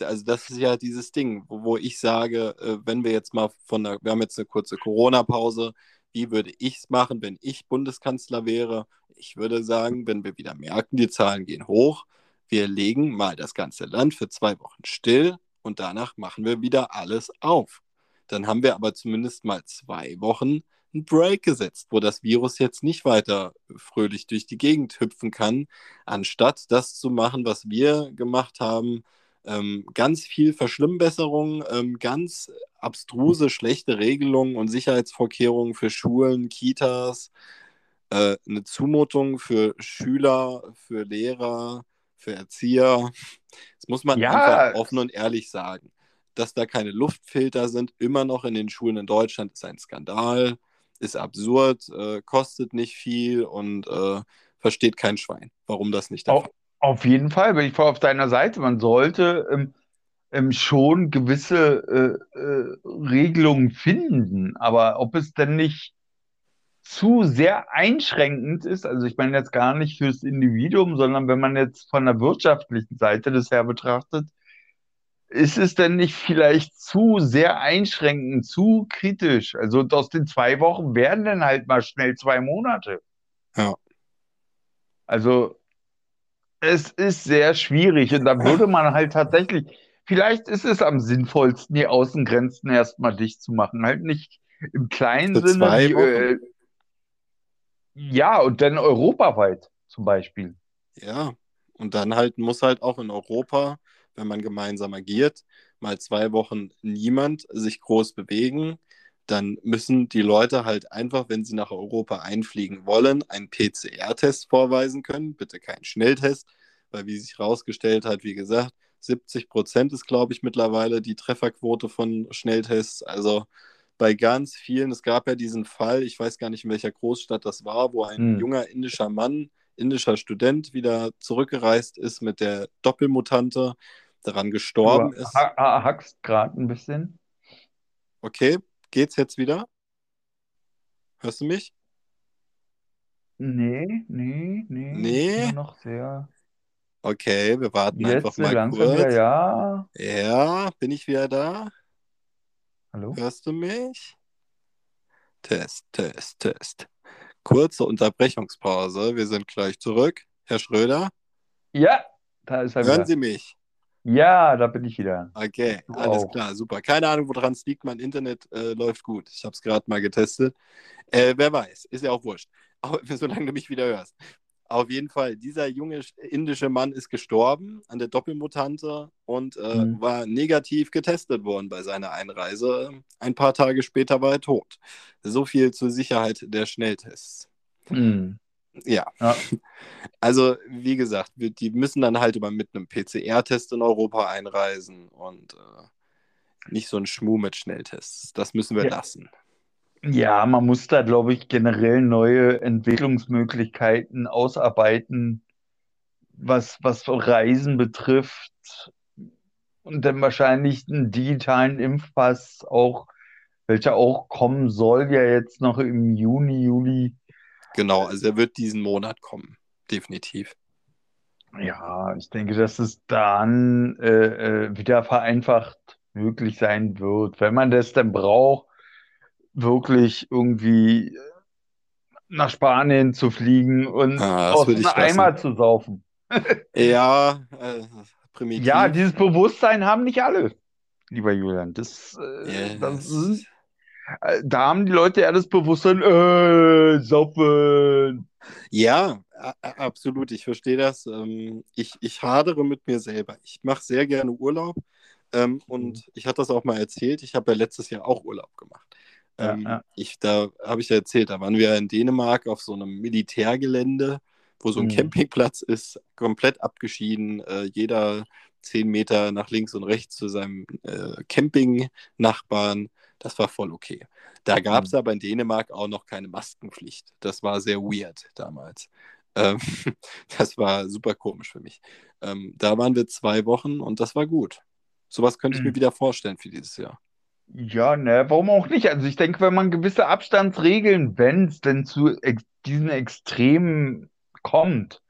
also das ist ja dieses Ding, wo, wo ich sage, äh, wenn wir jetzt mal von der, wir haben jetzt eine kurze Corona-Pause, wie würde ich es machen, wenn ich Bundeskanzler wäre? Ich würde sagen, wenn wir wieder merken, die Zahlen gehen hoch, wir legen mal das ganze Land für zwei Wochen still und danach machen wir wieder alles auf. Dann haben wir aber zumindest mal zwei Wochen einen Break gesetzt, wo das Virus jetzt nicht weiter fröhlich durch die Gegend hüpfen kann, anstatt das zu machen, was wir gemacht haben. Ähm, ganz viel Verschlimmbesserung, ähm, ganz abstruse, schlechte Regelungen und Sicherheitsvorkehrungen für Schulen, Kitas, äh, eine Zumutung für Schüler, für Lehrer, für Erzieher. Das muss man einfach Ja, offen und ehrlich sagen. Dass da keine Luftfilter sind, immer noch in den Schulen in Deutschland, ist ein Skandal, ist absurd, äh, kostet nicht viel und äh, versteht kein Schwein, warum das nicht der Fall auf jeden Fall bin ich voll auf deiner Seite. Man sollte ähm, ähm, schon gewisse äh, äh, Regelungen finden, aber ob es denn nicht zu sehr einschränkend ist, also ich meine jetzt gar nicht fürs Individuum, sondern wenn man jetzt von der wirtschaftlichen Seite das her betrachtet, ist es denn nicht vielleicht zu sehr einschränkend, zu kritisch? Also aus den zwei Wochen werden dann halt mal schnell zwei Monate. Ja. Also es ist sehr schwierig und da würde man halt tatsächlich, vielleicht ist es am sinnvollsten, die Außengrenzen erstmal dicht zu machen. Halt nicht im kleinen Für Sinne zwei Wochen. äh, ja, und dann europaweit zum Beispiel. Ja, und dann halt muss halt auch in Europa, wenn man gemeinsam agiert, mal zwei Wochen niemand sich groß bewegen. Dann müssen die Leute halt einfach, wenn sie nach Europa einfliegen wollen, einen PCR-Test vorweisen können. Bitte keinen Schnelltest, weil wie sich herausgestellt hat, wie gesagt, 70 Prozent ist, glaube ich, mittlerweile die Trefferquote von Schnelltests. Also bei ganz vielen, es gab ja diesen Fall, ich weiß gar nicht, in welcher Großstadt das war, wo ein Hm. junger indischer Mann indischer Student wieder zurückgereist ist mit der Doppelmutante, daran Du gestorben ist. ha ha hackst gerade ein bisschen. Okay, geht's jetzt wieder? Hörst du mich? Nee, nee, nee, Nee? immer noch sehr. Okay, wir warten einfach Jetzt äh, mal langsam wieder, kurz. ja. Ja, bin ich wieder da? Hallo? Hörst du mich? Test, Test, Test. Kurze Unterbrechungspause. Wir sind gleich zurück. Herr Schröder? Ja, da ist er Hören wieder. Sie mich? Ja, da bin ich wieder. Okay, Du alles auch. klar, super. Keine Ahnung, woran es liegt. Mein Internet äh, läuft gut. Ich habe es gerade mal getestet. Äh, wer weiß, ist ja auch wurscht. Aber solange du mich wieder hörst. Auf jeden Fall, dieser junge indische Mann ist gestorben an der Doppelmutante und äh, Mhm. war negativ getestet worden bei seiner Einreise. Ein paar Tage später war er tot. So viel zur Sicherheit der Schnelltests. Hm. Ja. Ja. Also, wie gesagt, wir, die müssen dann halt immer mit einem PCR-Test in Europa einreisen und äh, nicht so ein Schmuh mit Schnelltests. Das müssen wir Ja. lassen. Ja, man muss da, glaube ich, generell neue Entwicklungsmöglichkeiten ausarbeiten, was, was Reisen betrifft. Und dann wahrscheinlich einen digitalen Impfpass auch, welcher auch kommen soll, ja jetzt noch im Juni, Juli. Genau, also er wird diesen Monat kommen. Definitiv. Ja, ich denke, dass es dann äh, äh, wieder vereinfacht möglich sein wird, wenn man das dann braucht, wirklich irgendwie nach Spanien zu fliegen und Ah, das aus einem. Eimer zu saufen. Ja, äh, primitiv. Ja, dieses Bewusstsein haben nicht alle, lieber Julian. Das, äh, das es- sind, äh, da haben die Leute eher das Bewusstsein, äh, saufen. Ja, absolut. Ich verstehe das. Ähm, ich, ich hadere mit mir selber. Ich mache sehr gerne Urlaub. Ähm, und Mhm. ich hatte das auch mal erzählt. Ich habe ja letztes Jahr auch Urlaub gemacht. Ja, Ähm, ja. Ich, da habe ich ja erzählt, da waren wir in Dänemark auf so einem Militärgelände, wo so ein Mhm. Campingplatz ist, komplett abgeschieden. Äh, jeder zehn Meter nach links und rechts zu seinem äh, Camping-Nachbarn. Das war voll okay. Da gab es aber in Dänemark auch noch keine Maskenpflicht. Das war sehr weird damals. Ähm, das war super komisch für mich. Ähm, da waren wir zwei Wochen und das war gut. Sowas könnte ich mir Mhm. wieder vorstellen für dieses Jahr. Ja, ne, warum auch nicht? Also ich denke, wenn man gewisse Abstandsregeln, wenn es denn zu ex diesen Extremen kommt,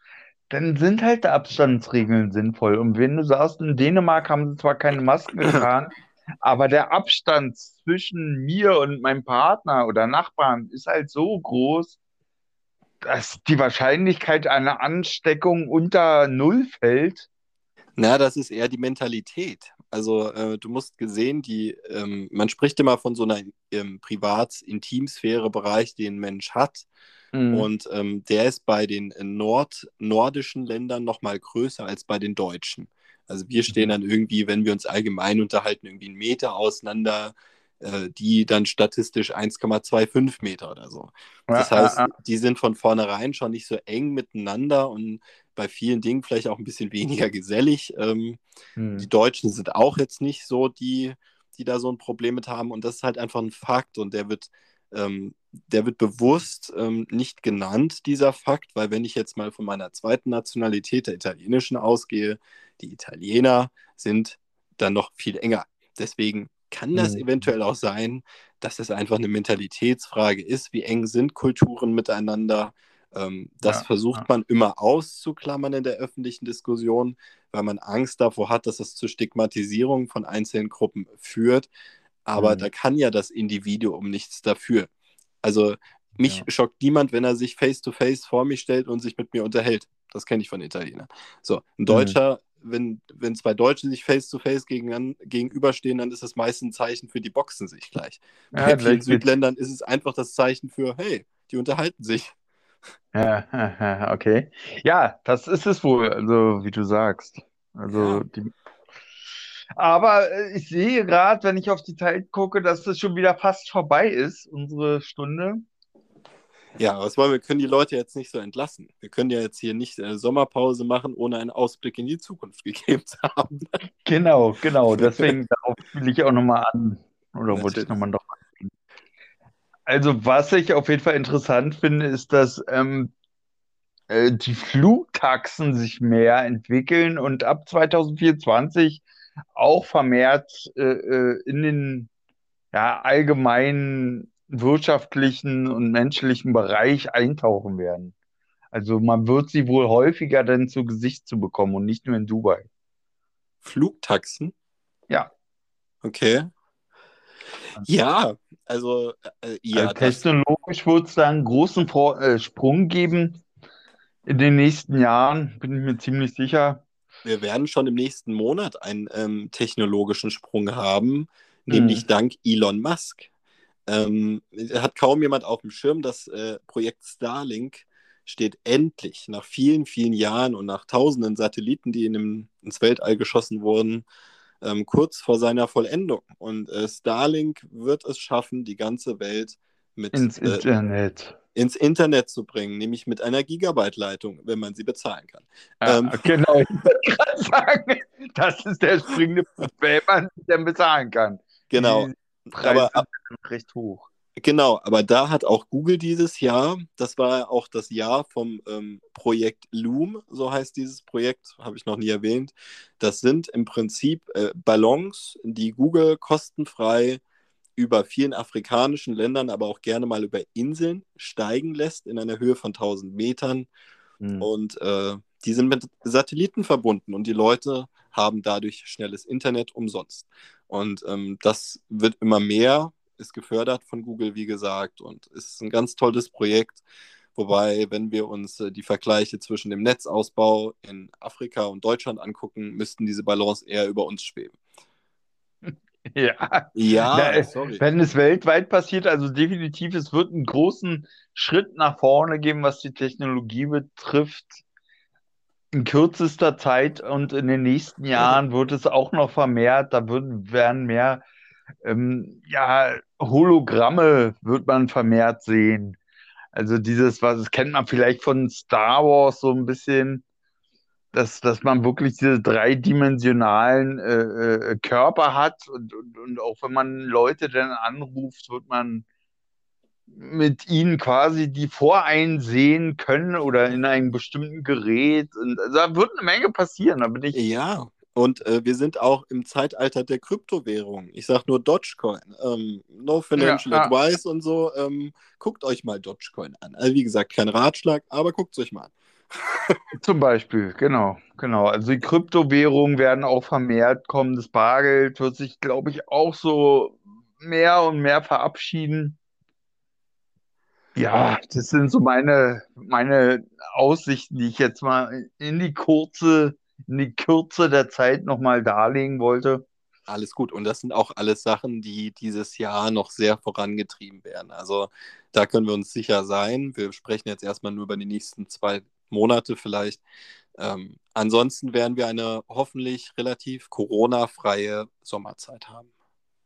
dann sind halt die Abstandsregeln sinnvoll. Und wenn du sagst, in Dänemark haben sie zwar keine Masken getragen, aber der Abstand zwischen mir und meinem Partner oder Nachbarn ist halt so groß, dass die Wahrscheinlichkeit einer Ansteckung unter Null fällt. Na, das ist eher die Mentalität. Also äh, du musst gesehen, die, ähm, man spricht immer von so einer ähm, Privat-Intimsphäre-Bereich, den ein Mensch hat. Mhm. Und ähm, der ist bei den äh, Nord nordischen Ländern noch mal größer als bei den deutschen. Also wir stehen Mhm. dann irgendwie, wenn wir uns allgemein unterhalten, irgendwie einen Meter auseinander, äh, die dann statistisch 1,25 Meter oder so. Das heißt, die sind von vornherein schon nicht so eng miteinander und bei vielen Dingen vielleicht auch ein bisschen weniger gesellig. Ähm. Mhm. die Deutschen sind auch jetzt nicht so die, die da so ein Problem mit haben. Und das ist halt einfach ein Fakt und der wird, ähm, der wird bewusst ähm, nicht genannt, dieser Fakt, weil wenn ich jetzt mal von meiner zweiten Nationalität, der italienischen, ausgehe, die Italiener sind dann noch viel enger. Deswegen kann das Mhm. eventuell auch sein, dass es einfach eine Mentalitätsfrage ist, wie eng sind Kulturen miteinander. Ähm, das Ja, versucht ja. man immer auszuklammern in der öffentlichen Diskussion, weil man Angst davor hat, dass es zur Stigmatisierung von einzelnen Gruppen führt. Aber Mhm. da kann ja das Individuum nichts dafür. Also mich Ja. schockt niemand, wenn er sich face-to-face vor mich stellt und sich mit mir unterhält. Das kenne ich von Italienern. So, ein Mhm. Deutscher, wenn, wenn zwei Deutsche sich face-to-face gegen, gegenüberstehen, dann ist das meist ein Zeichen für, die boxen sich gleich. Ja, Bei vielen. Südländern ist es einfach das Zeichen für, hey, die unterhalten sich. Ja, okay. Ja, das ist es wohl, also wie du sagst. Also Ja. die. Aber äh, ich sehe gerade, wenn ich auf die Zeit gucke, dass es schon wieder fast vorbei ist, unsere Stunde. Ja, was wollen wir? können die Leute jetzt nicht so entlassen. Wir können ja jetzt hier nicht äh, Sommerpause machen, ohne einen Ausblick in die Zukunft gegeben zu haben. Genau, genau. Deswegen darauf will ich auch nochmal an. Oder wollte ich nochmal noch angehen. Also, was ich auf jeden Fall interessant finde, ist, dass ähm, äh, die Flugtaxen sich mehr entwickeln und ab 2024 auch vermehrt äh, äh, in den ja, allgemeinen wirtschaftlichen und menschlichen Bereich eintauchen werden. Also man wird sie wohl häufiger dann zu Gesicht zu bekommen und nicht nur in Dubai. Flugtaxen? Ja. Okay. Ja, also äh, ja, Also technologisch wird es da einen großen Vor äh, Sprung geben in den nächsten Jahren, bin ich mir ziemlich sicher. Wir werden schon im nächsten Monat einen ähm, technologischen Sprung haben, nämlich hm. dank Elon Musk. Ähm, hat kaum jemand auf dem Schirm, das äh, Projekt Starlink steht endlich nach vielen, vielen Jahren und nach tausenden Satelliten, die in dem, ins Weltall geschossen wurden, ähm, kurz vor seiner Vollendung. Und äh, Starlink wird es schaffen, die ganze Welt mit ins äh, Internet. ins Internet zu bringen, nämlich mit einer Gigabyte-Leitung, wenn man sie bezahlen kann. Ja, ähm, genau, ich wollte gerade sagen, das ist der springende Punkt, wenn man sie denn bezahlen kann. Genau. Preise aber, sind recht hoch. Genau, aber da hat auch Google dieses Jahr, das war auch das Jahr vom ähm, Projekt Loom, so heißt dieses Projekt, habe ich noch nie erwähnt. Das sind im Prinzip äh, Ballons, die Google kostenfrei über vielen afrikanischen Ländern, aber auch gerne mal über Inseln steigen lässt in einer Höhe von 1000 Metern. Mhm. Und äh, die sind mit Satelliten verbunden und die Leute haben dadurch schnelles Internet umsonst. Und ähm, das wird immer mehr ist gefördert von Google, wie gesagt, und ist ein ganz tolles Projekt. Wobei, wenn wir uns äh, die Vergleiche zwischen dem Netzausbau in Afrika und Deutschland angucken, müssten diese Balance eher über uns schweben. Ja, ja Na, sorry. wenn es weltweit passiert, also definitiv, es wird einen großen Schritt nach vorne geben, was die Technologie betrifft. In kürzester Zeit und in den nächsten Jahren wird es auch noch vermehrt, da wird, werden mehr ähm, ja, Hologramme wird man vermehrt sehen. Also dieses, was das kennt man vielleicht von Star Wars so ein bisschen, dass, dass man wirklich diese dreidimensionalen äh, äh, Körper hat und, und, und auch wenn man Leute dann anruft, wird man mit ihnen quasi die voreinsehen können oder in einem bestimmten Gerät. Und also da wird eine Menge passieren, da bin ich. Ja, und äh, wir sind auch im Zeitalter der Kryptowährung. Ich sage nur Dogecoin. Ähm, no Financial ja, Advice und so. Ähm, guckt euch mal Dogecoin an. Also wie gesagt, kein Ratschlag, aber guckt es euch mal an. Zum Beispiel, genau, genau. Also die Kryptowährungen werden auch vermehrt kommen. Das Bargeld wird sich, glaube ich, auch so mehr und mehr verabschieden. Ja, das sind so meine, meine Aussichten, die ich jetzt mal in die kurze in die Kürze der Zeit nochmal darlegen wollte. Alles gut. Und das sind auch alles Sachen, die dieses Jahr noch sehr vorangetrieben werden. Also da können wir uns sicher sein. Wir sprechen jetzt erstmal nur über die nächsten zwei Monate vielleicht. Ähm, ansonsten werden wir eine hoffentlich relativ Corona-freie Sommerzeit haben.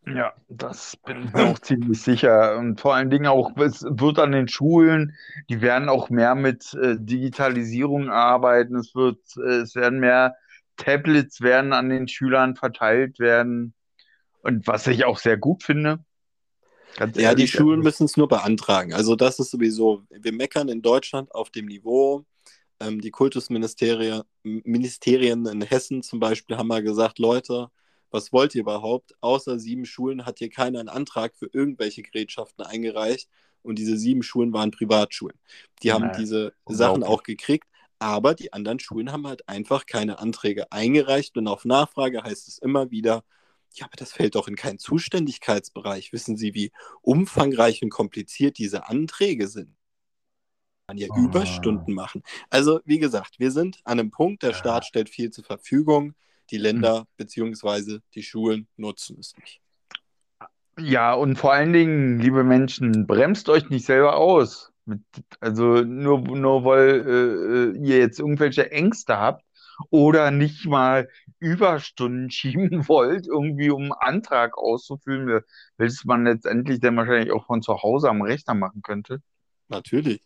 Ja, das bin ich mir auch ziemlich sicher. Und vor allen Dingen auch, es wird an den Schulen, die werden auch mehr mit äh, Digitalisierung arbeiten. Es wird, äh, es werden mehr Tablets werden an den Schülern verteilt werden. Und was ich auch sehr gut finde. ja, die Schulen also müssen es nur beantragen. Also das ist sowieso, wir meckern in Deutschland auf dem Niveau. Ähm, die Kultusministerien Ministerien in Hessen zum Beispiel haben mal gesagt, Leute, was wollt ihr überhaupt? Außer sieben Schulen hat hier keiner einen Antrag für irgendwelche Gerätschaften eingereicht und diese sieben Schulen waren Privatschulen. Die haben ja, diese Sachen auch gekriegt, aber die anderen Schulen haben halt einfach keine Anträge eingereicht und auf Nachfrage heißt es immer wieder, ja, aber das fällt doch in keinen Zuständigkeitsbereich. Wissen Sie, wie umfangreich und kompliziert diese Anträge sind? Man ja oh. Überstunden machen. Also, wie gesagt, wir sind an einem Punkt, der Staat stellt viel zur Verfügung die Länder mhm. bzw. die Schulen nutzen es nicht. Ja, und vor allen Dingen, liebe Menschen, bremst euch nicht selber aus. Mit, also nur, nur weil äh, ihr jetzt irgendwelche Ängste habt oder nicht mal Überstunden schieben wollt, irgendwie um einen Antrag auszufüllen, welches man letztendlich dann wahrscheinlich auch von zu Hause am Rechner machen könnte. Natürlich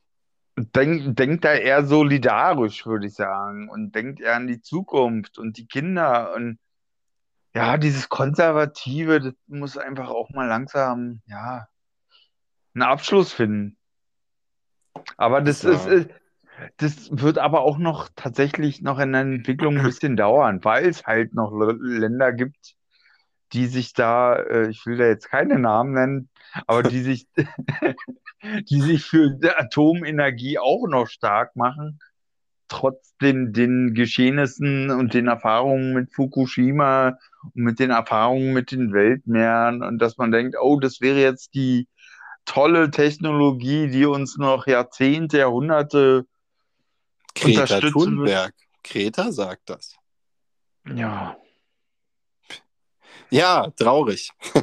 denkt denk da eher solidarisch, würde ich sagen, und denkt eher an die Zukunft und die Kinder und ja, dieses Konservative, das muss einfach auch mal langsam, ja, einen Abschluss finden. Aber das ja. ist, das wird aber auch noch tatsächlich noch in der Entwicklung ein bisschen dauern, weil es halt noch Länder gibt, die sich da, äh, ich will da jetzt keine Namen nennen, aber die sich, die sich für Atomenergie auch noch stark machen, trotz den, den Geschehnissen und den Erfahrungen mit Fukushima und mit den Erfahrungen mit den Weltmeeren und dass man denkt, oh, das wäre jetzt die tolle Technologie, die uns noch Jahrzehnte, Jahrhunderte Greta unterstützen Thunberg. Greta sagt das. Ja. Ja, traurig.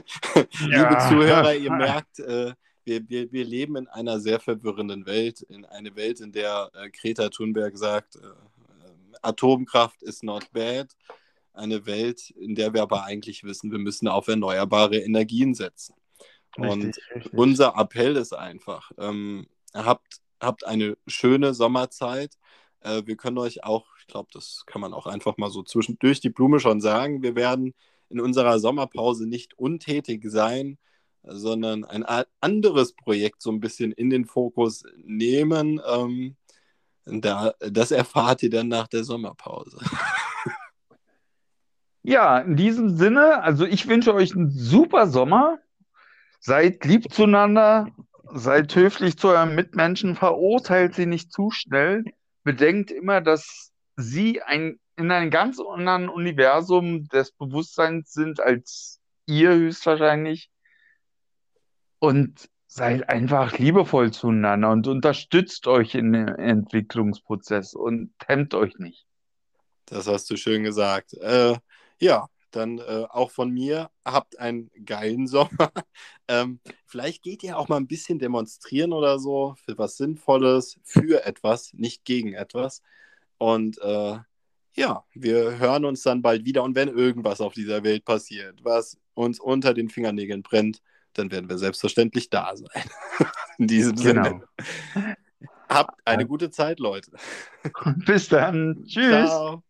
Liebe Ja. Zuhörer, ihr merkt, äh, wir, wir, wir leben in einer sehr verwirrenden Welt, in eine Welt, in der äh, Greta Thunberg sagt, äh, äh, Atomkraft ist not bad. Eine Welt, in der wir aber eigentlich wissen, wir müssen auf erneuerbare Energien setzen. Und Richtig, richtig. unser Appell ist einfach, ähm, habt, habt eine schöne Sommerzeit. Äh, wir können euch auch, ich glaube, das kann man auch einfach mal so zwischendurch die Blume schon sagen, wir werden in unserer Sommerpause nicht untätig sein, sondern ein anderes Projekt so ein bisschen in den Fokus nehmen. Ähm, da, das erfahrt ihr dann nach der Sommerpause. Ja, in diesem Sinne, also ich wünsche euch einen super Sommer. Seid lieb zueinander, seid höflich zu euren Mitmenschen, verurteilt sie nicht zu schnell. Bedenkt immer, dass sie ein, in einem ganz anderen Universum des Bewusstseins sind als ihr höchstwahrscheinlich. Und seid einfach liebevoll zueinander und unterstützt euch in dem Entwicklungsprozess und hemmt euch nicht. Das hast du schön gesagt. Äh, ja, dann äh, auch von mir, habt einen geilen Sommer. ähm, vielleicht geht ihr auch mal ein bisschen demonstrieren oder so für was Sinnvolles, für etwas, nicht gegen etwas. Und äh, ja, wir hören uns dann bald wieder. Und wenn irgendwas auf dieser Welt passiert, was uns unter den Fingernägeln brennt, dann werden wir selbstverständlich da sein. In diesem Genau. Sinne. Habt eine gute Zeit, Leute. Bis dann. Tschüss. Ciao.